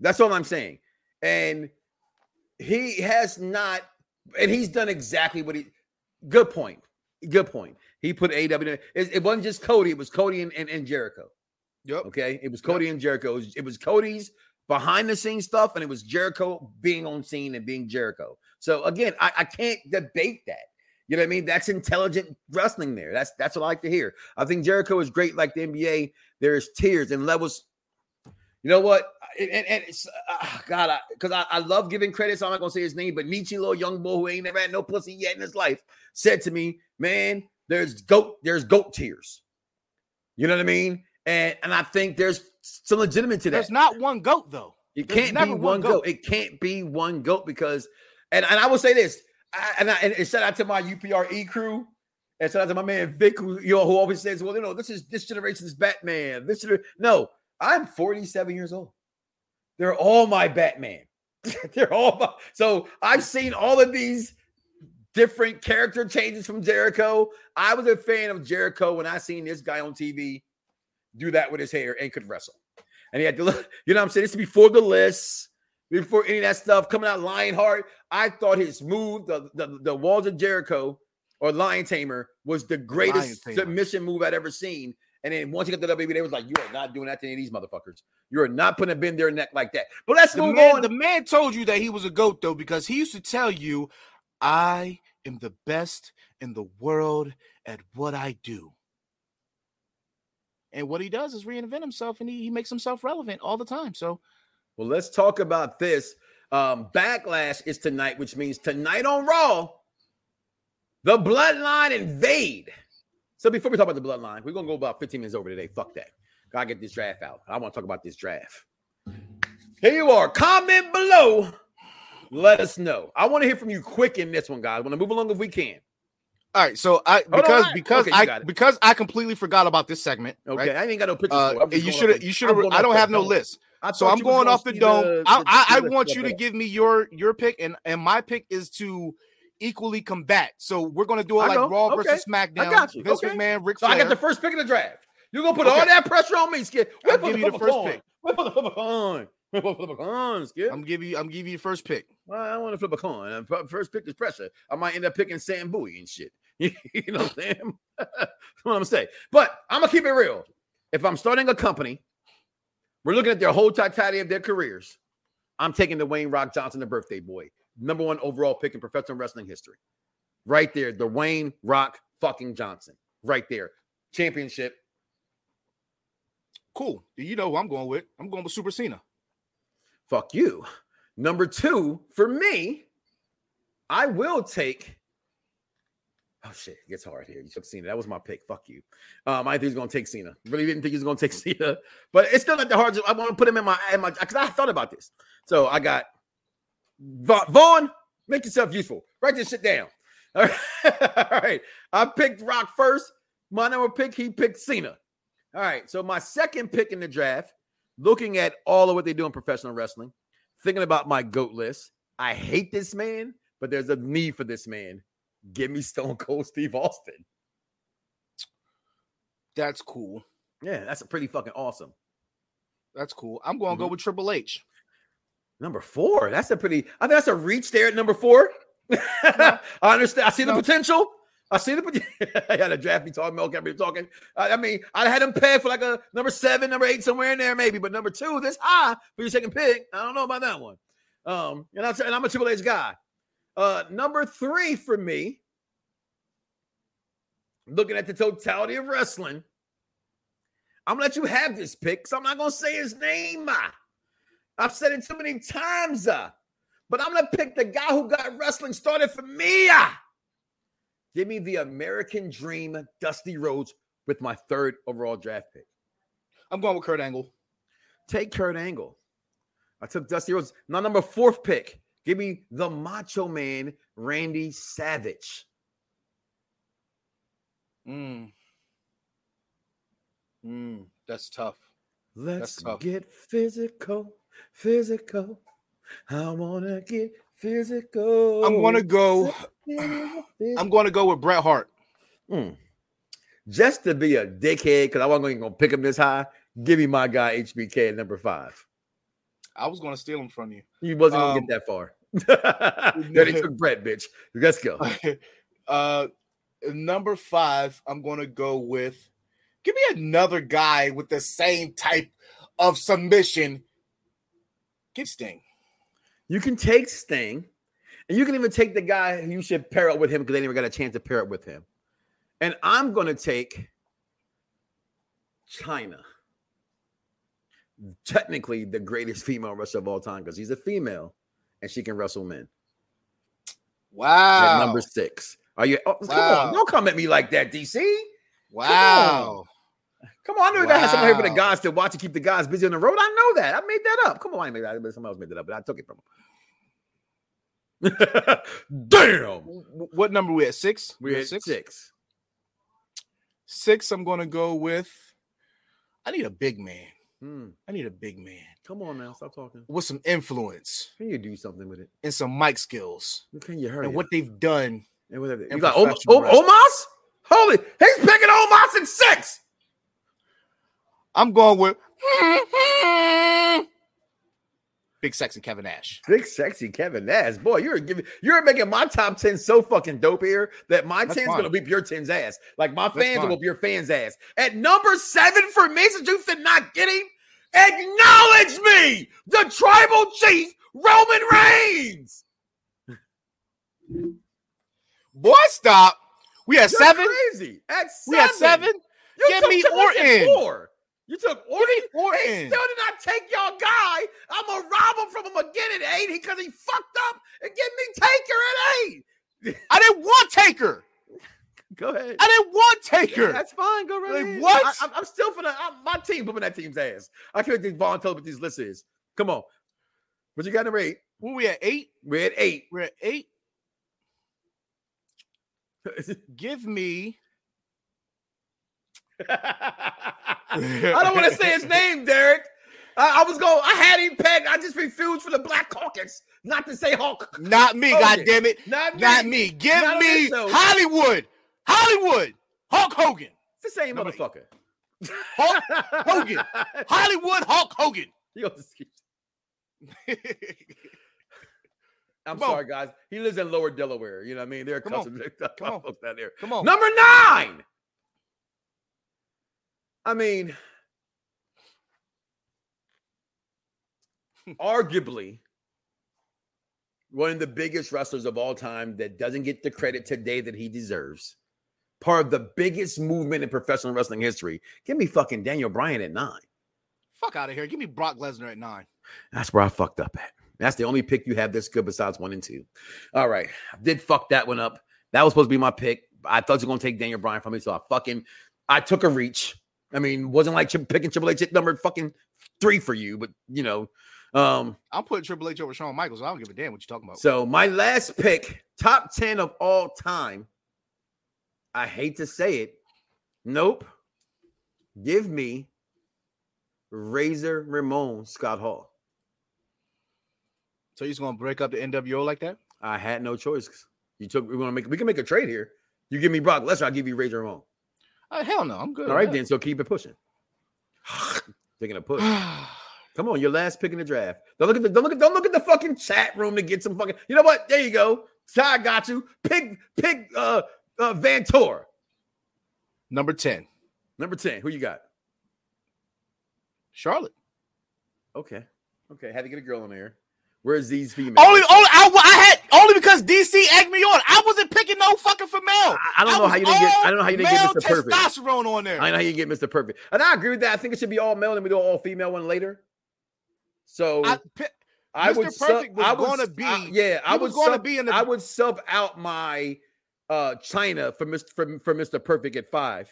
That's all I'm saying, and he has not, and he's done exactly what he. Good point. Good point. He put AEW. in- It, it wasn't just Cody. It was Cody and, and, and Jericho. Yep. Okay. It was Cody and Jericho. It was, it was Cody's behind the scenes stuff, and it was Jericho being on scene and being Jericho. So again, I, I can't debate that. You know what I mean? That's intelligent wrestling there. That's that's what I like to hear. I think Jericho is great, like the NBA. There's tiers and levels. You know what? And, and, and it's uh, God, because I, I, love giving credit. So I'm not gonna say his name, but Nietzsche, little young boy who ain't never had no pussy yet in his life, said to me, "Man, there's goat, there's goat tiers." You know what I mean? And and I think there's some legitimate to that. There's not one goat though. It There's can't never be one one goat. goat. It can't be one goat because, and, and I will say this, I, and, I, and shout out to my UPRE crew, and shout out to my man Vic, who you know who always says, "Well, you know, this is this generation's Batman." This gener-. no, I'm 47 years old. They're all my Batman. <laughs> They're all my. So I've seen all of these different character changes from Jericho. I was a fan of Jericho when I seen this guy on TV do that with his hair and could wrestle. And he had to look, <laughs> you know what I'm saying? This is before the list, before any of that stuff coming out Lionheart. I thought his move, the, the, the Walls of Jericho or Lion Tamer, was the greatest submission move I'd ever seen. And then once he got to the WWE, they was like, You are not doing that to any of these motherfuckers. You are not putting a bend their neck like that. But let's The move man, on. the man told you that he was a goat though, because he used to tell you, I am the best in the world at what I do. And what he does is reinvent himself and he, he makes himself relevant all the time. So Well, let's talk about this. Um, Backlash is tonight, which means tonight on Raw, the Bloodline invade. So before we talk about the Bloodline, we're gonna go about 15 minutes over today. Fuck that. Gotta get this draft out. I want to talk about this draft. Here you are. Comment below Let us know. I want to hear from you quick in this one, guys. Want to move along if we can. All right, so I because I- because okay, I because I completely forgot about this segment. Okay, right? I ain't got no pictures. Uh. You should have. You should. I don't have no dome. list, I so I'm going off the dome. the- I, the- I, I list want you to give me your your pick, and and my pick is to equally combat. So we're gonna do it I like know. Raw Okay. versus SmackDown. I got you. Vince Okay. McMahon, Ric So Flair. I got the first pick in the draft. You're gonna put all that pressure on me, Skip. I'll for give you the first pick. The flip a coin. Wait for the flip a coin, Skip. I'm giving you. I'm giving you the first pick. Well, I want to flip a coin. Uh, first pick is pressure. I might end up picking Sam Bowie and shit. <laughs> you know what I'm saying? <laughs> That's what I'm saying. But I'm gonna keep it real. If I'm starting a company, we're looking at their whole totality of their careers. I'm taking the Wayne Rock Johnson, the birthday boy, number one overall pick in professional wrestling history. Right there, the Wayne Rock fucking Johnson. Right there, championship. Cool. You know who I'm going with. I'm going with Super Cena. Fuck you. Number two, for me, I will take. Oh shit, it gets hard here. You took Cena. That was my pick. Fuck you. Um, I think he's gonna take Cena. Really didn't think he was gonna take <laughs> Cena, but it's still not the hard. I want to put him in my in my because I thought about this. So I got Va- Vaughn. Make yourself useful. Write this shit down. All right. <laughs> All right. I picked Rock first. My number pick, he picked Cena. All right. So my second pick in the draft, looking at all of what they do in professional wrestling, thinking about my GOAT list. I hate this man, but there's a need for this man. Give me Stone Cold Steve Austin. That's cool. Yeah, that's a pretty fucking awesome. That's cool. I'm going to go Mhm. with Triple H. Number four. That's a pretty, I think that's a reach there at number four. <laughs> I understand. I see the potential. I see the potential. <laughs> I had a draft. He talking milk. Everybody talking. I, I mean, I had him pegged for like a number seven, number eight, somewhere in there, maybe. But number two, this high for your second pick. I don't know about that one. Um, and, I'm, and I'm a Triple H guy. Uh, number three for me, looking at the totality of wrestling, I'm gonna let you have this pick. So I'm not gonna say his name. I've said it too many times. uh, but I'm gonna pick the guy who got wrestling started for me. ah. Give me the American Dream, Dusty Rhodes, with my third overall draft pick. I'm going with Kurt Angle. Take Kurt Angle. I took Dusty Rhodes. My number fourth pick. Give me the Macho Man, Randy Savage. Mm. Mm, that's tough. Let's tough. get physical, physical. I wanna get physical. I'm to go. I'm to go with Bret Hart. Mm. Just to be a dickhead, because I wasn't going to pick him this high. Give me my guy HBK at number five. I was going to steal him from you. He wasn't going Um, to get that far. <laughs> then he <laughs> took Bret, bitch. Let's go. <laughs> uh, number five, I'm going to go with. Give me another guy with the same type of submission. Get Sting. You can take Sting, and you can even take the guy who you should pair up with him because they never got a chance to pair up with him. And I'm going to take Chyna. Technically, the greatest female wrestler of all time because she's a female and she can wrestle men. At Wow. number six. Are you? Oh, Come on, don't come at me like that, DC. wow. Come on, I knew that had someone here for the Wow. guys to watch and keep the guys busy on the road. I know that. I made that up. Come on, I make that. up. Somebody else made that up, but I took it from him. <laughs> Damn. What number we at? Six? We're at at six. six. Six, I'm going to go with. I need a big man. Hmm. I need a big man Come on now, stop talking. with some influence Can you do something with it? and some mic skills Can you hurry? and what they've done. And whatever. in You got Om- professional Om- wrestling. Omos? Holy, he's picking Omos in six. I'm going with <laughs> Big Sexy Kevin Nash. Big sexy Kevin Nash. Boy, you're giving you're making my top 10 so fucking dope here that my That's 10's fine. gonna beat your 10's ass. Like my That's fans will fine. whoop your fans' ass. At number seven for me, since you said not getting, acknowledge me, the tribal chief, Roman Reigns. Boy, stop. We had You're seven. crazy. At seven. We had seven. You Give took me Triple H at Orton. Four. You took Orton. He still did not take y'all guy. I'm gonna rob him from him again at eight because he fucked up and give me Taker at eight. I didn't want Taker. <laughs> Go ahead. I didn't want Yeah, Taker. that's fine. Go right Like, ahead. what? I, am I'm still for the I'm, my team whooping that team's ass. I can't think Vaughn tell what these lists is. Come on. What you got number eight? Where we at eight? We're at eight. We're at eight. <laughs> Give me. I don't want to say his name, Derek. I, I was going. I had him pegged. I just refused for the Black Caucus not to say Hulk. Not me, Hogan. God damn it. Not me. Not me. Give Not me. Hollywood. Hollywood. Hulk Hogan. It's the same Number motherfucker. Hulk Hogan. <laughs> Hollywood Hulk Hogan. He goes, <laughs> I'm Come on. sorry, guys. He lives in Lower Delaware. You know what I mean? They're Come on. custom Come on. folks down there. Come on. Number nine. I mean, <laughs> arguably one of the biggest wrestlers of all time that doesn't get the credit today that he deserves. Part of the biggest movement in professional wrestling history. Give me fucking Daniel Bryan at nine. Fuck out of here. Give me Brock Lesnar at nine. That's where I fucked up at. That's the only pick you have this good besides one and two. All right. I did fuck that one up. That was supposed to be my pick. I thought you were going to take Daniel Bryan from me. So I fucking, I took a reach. I mean, wasn't like picking Triple H at number fucking three for you, but you know. Um, I'm putting Triple H over Shawn Michaels. I don't give a damn what you're talking about. so my last pick, top 10 of all time. I hate to say it. Nope. Give me Razor Ramon Scott Hall. So you're just gonna break up the NWO like that? I had no choice. You took. We're gonna make. We can make a trade here. You give me Brock Lesnar. I'll give you Razor Ramon. Oh, hell no, I'm good. All right, then. So keep it pushing. <sighs> Taking a push. <sighs> Come on, your last pick in the draft. Don't look at the. Don't look at. Don't look at the fucking chat room to get some fucking. You know what? There you go. Ty got you. Pick. Pick. Uh. Uh. Vantor. Number 10, Number ten. Who you got? Charlotte. Okay. Okay. Had to get a girl in there. Where's these females? Only, only I, I had only because DC egged me on. I wasn't picking no fucking female. I don't know how you didn't get. I don't know how you didn't get Mr. Perfect. testosterone on there. I know how you get Mr. Perfect. And I agree with that. I think it should be all male and we do all female one later. So I, I Mr. would Perfect sub, was I gonna be- I- yeah, I would was gonna sub, be in the- I would sub out my uh Chyna for Mr. for, for Mr. Perfect at five.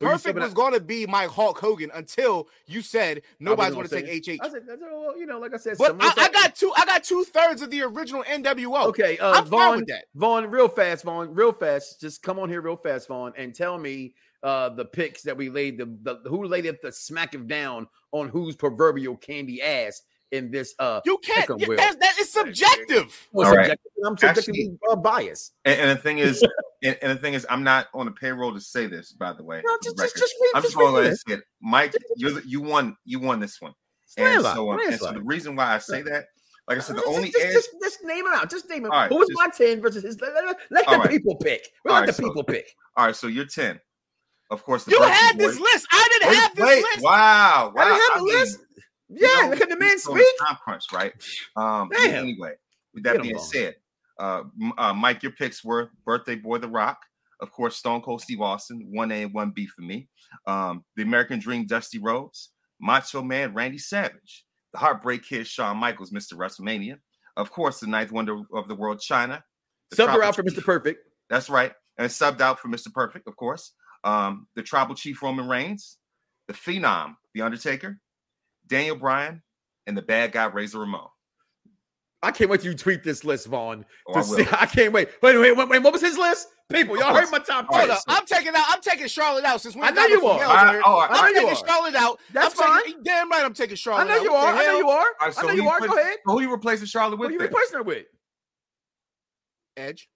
Were you Perfect subbing was going to be my Hulk Hogan until you said nobody's I going to take say- HH. I said, that's, well, you know, like I said, But I, I got two. I got two thirds of the original NWO. Okay, uh, I'm fine Vaughn, with that. Vaughn, real fast, Vaughn, real fast. Just come on here real fast, Vaughn, and tell me uh the picks that we laid the, the who laid it the smack of down on whose proverbial candy ass in this uh You can't. yeah, that, that is subjective. Well, All right. subjective- I'm subjectively uh, biased. And, and the thing is, and, and the thing is, I'm not on the payroll to say this. By the way, No, just- just- just I'm just just going to let it. Mike, you're the, you won. You won this one. And so, um, and so the reason why I say that, like I said, the Just- only just, edge. just, just name it out. Just name it. Right, Who was my ten versus his? Let, let- let the right. people pick. We let right, the so- people pick. All right, so you're ten. Of course, the You birthday had boy- this list. I didn't Wait, have this wait, list. Wow, wow. I didn't have I the mean, list. you Yeah, know, look at the man speak. Time crunch, right? Um, Damn. Anyway, with that being said, uh, uh, Mike, your picks were Birthday Boy The Rock, of course, Stone Cold Steve Austin, one A and one B for me. Um, the American Dream, Dusty Rhodes, Macho Man, Randy Savage, the Heartbreak Kid, Shawn Michaels, Mr. WrestleMania, of course, the Ninth Wonder of the World, Chyna. the Sub her out for Chief- Mr. Perfect. That's right, and subbed out for Mr. Perfect, of course. Um, the Tribal Chief Roman Reigns, the Phenom, The Undertaker, Daniel Bryan, and the Bad Guy Razor Ramon. I can't wait till you tweet this list, Vaughn. Oh, I see. I can't wait. Wait, wait, wait, wait. What was his list? People, y'all heard my top All Hold ten. up. I'm taking out. I'm taking Charlotte out since we I know you are. I, oh, I, I'm I taking are. Charlotte out. That's I'm taking, Damn right, I'm taking Charlotte. I know out. you What are. the I know you are. All right, so I know who you you are. put- Go ahead. so Who you replacing Charlotte with? Who with? you then? replacing her with? Edge.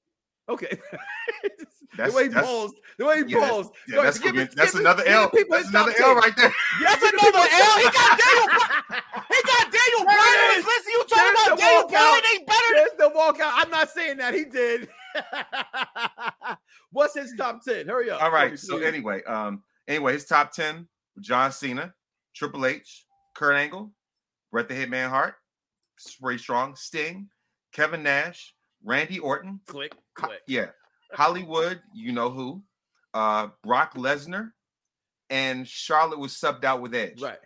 Okay. <laughs> That's- the way he that's- paused. The way he Yeah, that's, yeah, that's, give be- that's give another give L. people That's another L right there. That's another L. He got Daniel. Bryan- He got Daniel Bryan on his <laughs> list. You talking There's about the Daniel walkout. Bryan ain't better? than- There's the walkout. I'm not saying that. He did. <laughs> What's his top 10? Hurry up. All for So please. anyway, um, anyway, his top ten: John Cena, Triple H, Kurt Angle, Bret the Hitman Hart, Ray Strong, Sting, Kevin Nash, Randy Orton, click, Ho- click. yeah, Hollywood, you know who, uh, Brock Lesnar, and Charlotte was subbed out with Edge. Right.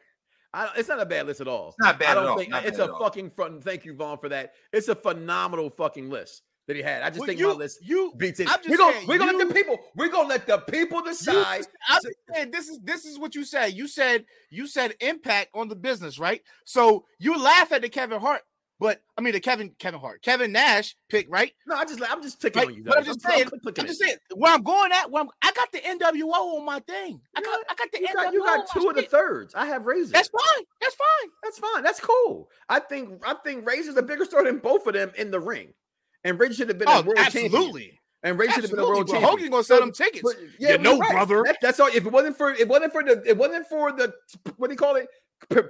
I, it's not a bad list at all. It's not bad I don't all. think Not it's a fucking front. Thank you, Vaughn, for that. It's a phenomenal fucking list that he had. I just Well, think you- my list you- beats it. We're gonna saying, we're gonna let the people. We're gonna let the people You- decide. I'm just saying, this is this is what you said. You said you said impact on the business, right? So you laugh at the Kevin Hart But I mean, the Kevin Kevin Hart, Kevin Nash pick, right? No, I just I'm just picking Right, on you. but I'm just saying, clicking I'm just saying where I'm going at. Where I'm, I got the NWO on my thing. I got, I got the You NWO. got, you got two of the thirds. I have razors. That's fine. That's fine. That's fine. That's cool. I think I think Razor's a bigger star than both of them in the ring. And Razor should have been a Oh, world champion. absolutely. And Razor should have been a world Absolutely, champion. Hogan gonna sell them tickets. but- You you're know, right. brother. That- that's all. If it wasn't for it wasn't for the it wasn't for the what do you call it?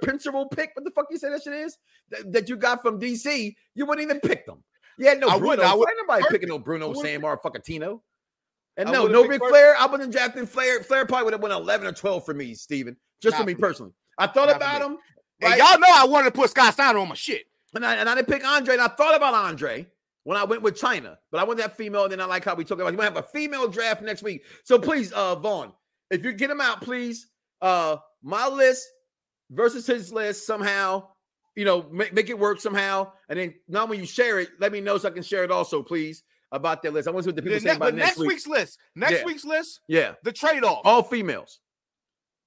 Principal pick. What the fuck you say that shit is? That, that you got from DC, you wouldn't even pick them. Yeah, no I Bruno. wouldn't. I Ain't would- nobody picking no Bruno, wouldn't Sam, or fucking Tino. And I no, no pick Ric Flair. I wasn't drafting Flair. Flair probably would have won 11 or 12 for me, Steven. Just for me me. personally. I thought Not about him. And y'all know I wanted to put Scott Steiner on my shit. And I, and I didn't pick Andre, and I thought about Andre when I went with Chyna, but I went that female, and then I like how we talk about. You might have a female draft next week, so please, uh, Vaughn, if you get him out, please, uh, my list versus his list somehow, you know, make, make it work somehow, and then now when you share it, let me know so I can share it also, please, about that list. I want to see what the people The say ne- about next, next week. week's list. Next Yeah. week's list. Yeah, The trade off. all females,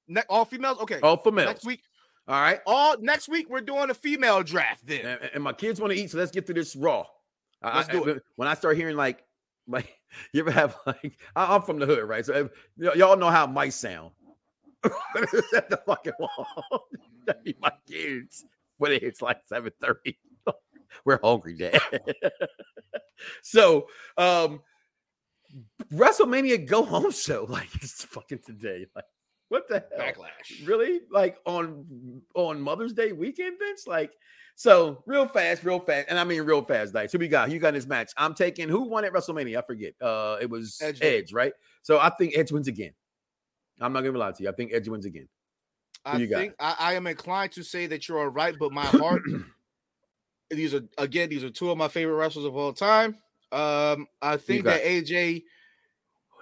Ne- all females. Okay. all females. Next week. all right. All next week we're doing a female draft. Then and, and my kids want to eat, so let's get through this raw. Let's I- do it. When I start hearing like, <laughs> like you ever have like, I- I'm from the hood, right? So if, y'all know how mice sound. At <laughs> the fucking wall. <laughs> That'd be my kids when it's like 7:30. <laughs> We're hungry, Dad. so, um, WrestleMania go home show like it's fucking today. Like, what the hell? backlash. really like on on Mother's Day weekend, Vince? Like, so real fast, real fast, and I mean real fast, Dice. Who we got? You got this match. I'm taking who won at WrestleMania? I forget. Uh, it was Edge Edge, right? So I think Edge wins again. I'm not gonna lie to you. I think Edge wins again. I you got? think I, I am inclined to say that you're right, but my heart. <clears throat> these are again. These are two of my favorite wrestlers of all time. Um, I think that AJ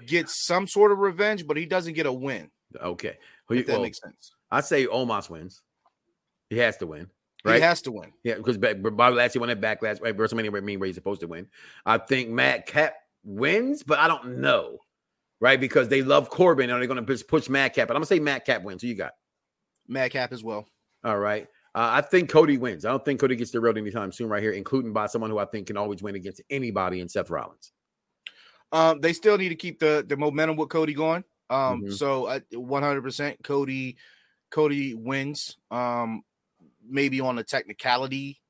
gets some sort of revenge, but he doesn't get a win. Okay, Who you- If that well, makes sense. I say Omos wins. He has to win, right? He has to win. Yeah, because back, Bobby Lashley won at Backlash, right? WrestleMania where mean where he's supposed to win. I think Madcap wins, but I don't know, right? Because they love Corbin, and they're going to push, Madcap. But I'm gonna say Madcap wins. Who you got? Madcap as well. All right. Uh, I think Cody wins. I don't think Cody gets derailed anytime soon, right here, including by someone who I think can always win against anybody in Seth Rollins. Um, they still need to keep the the momentum with Cody going. Um, Mhm. so 100% Cody Cody wins. Um, maybe on a technicality.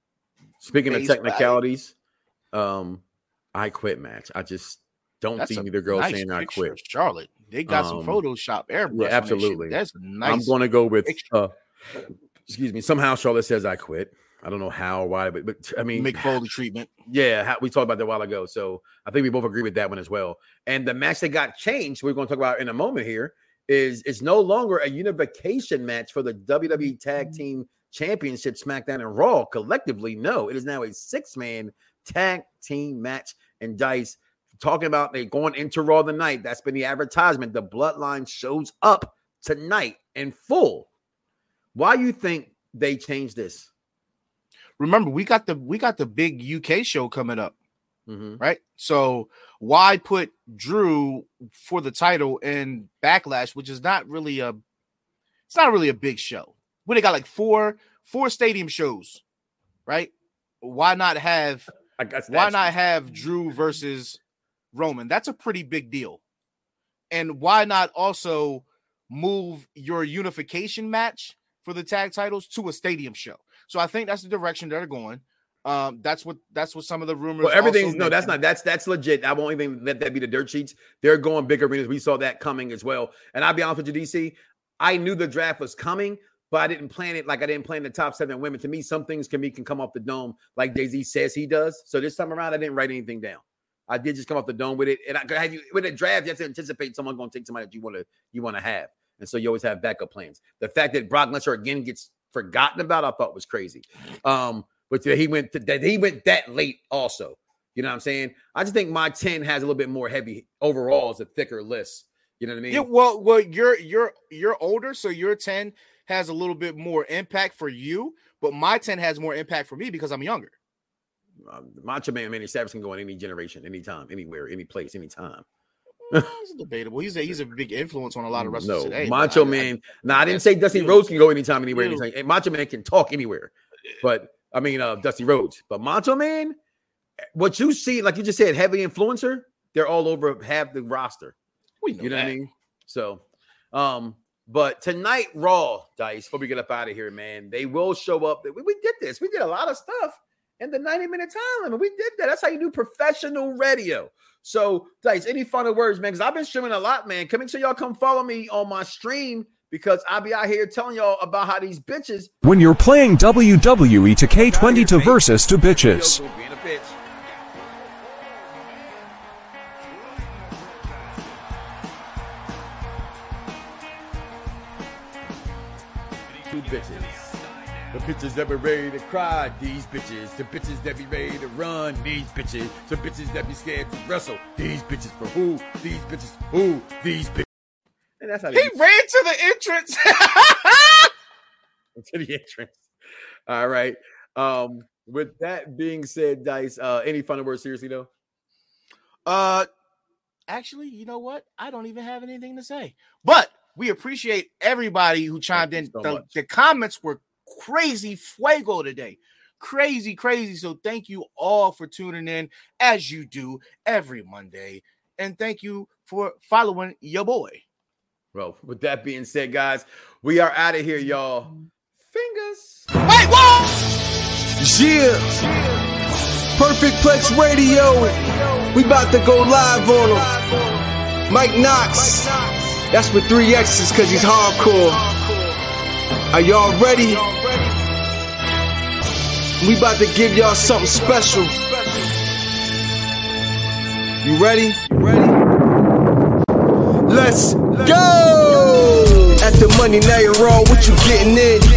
Speaking of Base, I- technicalities, um, I quit match. I just don't That's see either girl nice saying I quit. Charlotte. They got some Um, Photoshop airbrush. yeah, that absolutely. That's a nice. I'm going to go with, uh, excuse me. Somehow Charlotte says I quit. I don't know how or why, but, but I mean, Mick Foley treatment. Yeah, how, we talked about that a while ago. So I think we both agree with that one as well. And the match that got changed, we're going to talk about in a moment here, is it's no longer a unification match for the WWE Tag Team Championship, SmackDown and Raw collectively. No, it is now a six man tag team match. And Dice talking about they going into Raw tonight. That's been the advertisement. The Bloodline shows up tonight in full. Why you think they changed this? Remember, we got the we got the big UK show coming up, Mhm. right? So why put Drew for the title in Backlash, which is not really a it's not really a big show. We they got like four four stadium shows, right? Why not have I guess why not have Drew versus Roman? That's a pretty big deal. And why not also move your unification match for the tag titles to a stadium show? So I think that's the direction they're going. Um, that's what that's what some of the rumors. Well, everything's no, that's not that's that's legit. I won't even let that be the dirt sheets. They're going big arenas. We saw that coming as well. And I'll be honest with you, DC. I knew the draft was coming, but I didn't plan it like I didn't plan the top seven women. To me, some things can be can come off the dome like Jay Z says he does. So this time around, I didn't write anything down. I did just come off the dome with it. And I have you with a draft, you have to anticipate someone going to take somebody that you want to you want to have. And so you always have backup plans. The fact that Brock Lesnar again gets forgotten about, I thought was crazy. Um, but he went to, that he went that late also. You know what I'm saying? I just think my 10 has a little bit more heavy overall as a thicker list. You know what I mean? Yeah, well, well, you're you're you're older, so your 10 has a little bit more impact for you, but my 10 has more impact for me because I'm younger. Um, Macho Man Manny Savage can go in any generation, anytime, anywhere, any place, anytime. It's debatable. He's a he's a <laughs> big influence on a lot of wrestlers No, today. Macho I- I- Man. now I didn't say Dusty Rhodes can go anytime, anywhere, anytime. And Macho Man can talk anywhere. But I mean, uh, Dusty Rhodes. But Macho Man, what you see, like you just said, heavy influencer, they're all over half the roster. We know You know what I that. mean? So, um, but tonight, Raw, Dice, before we get up out of here, man, they will show up. We, we did this. We did a lot of stuff in the 90 minute time limit. We did that. That's how you do professional radio. So, Dice, any final words, man? Because I've been streaming a lot, man. Come make sure y'all come follow me on my stream because I'll be out here telling y'all about how these bitches When you're playing WWE 2K20 to Versus to bitches. being a bitch. Two bitches. The bitches that be ready to cry, these bitches. The bitches that be ready to run, these bitches. The bitches that be scared to wrestle, these bitches. For who? These bitches. Who? These bitches. And that's how He ran to the entrance. <laughs> to the entrance. All right. Um, with that being said, Dice, uh, any final words seriously though? Uh, actually, you know what? I don't even have anything to say. But we appreciate everybody who chimed in. so the, the comments were crazy fuego today. Crazy, crazy. So thank you all for tuning in as you do every Monday. And thank you for following your boy. Well, with that being said, guys, we are out of here, y'all. Fingers. Wait, what? Yeah. Perfect Plex Radio. We about to go live on him. Mike Knoxxx. That's with three X's because he's hardcore. Are y'all ready? We about to give y'all something special. You ready? Ready? Let's go! At the money, now you're all what you getting in.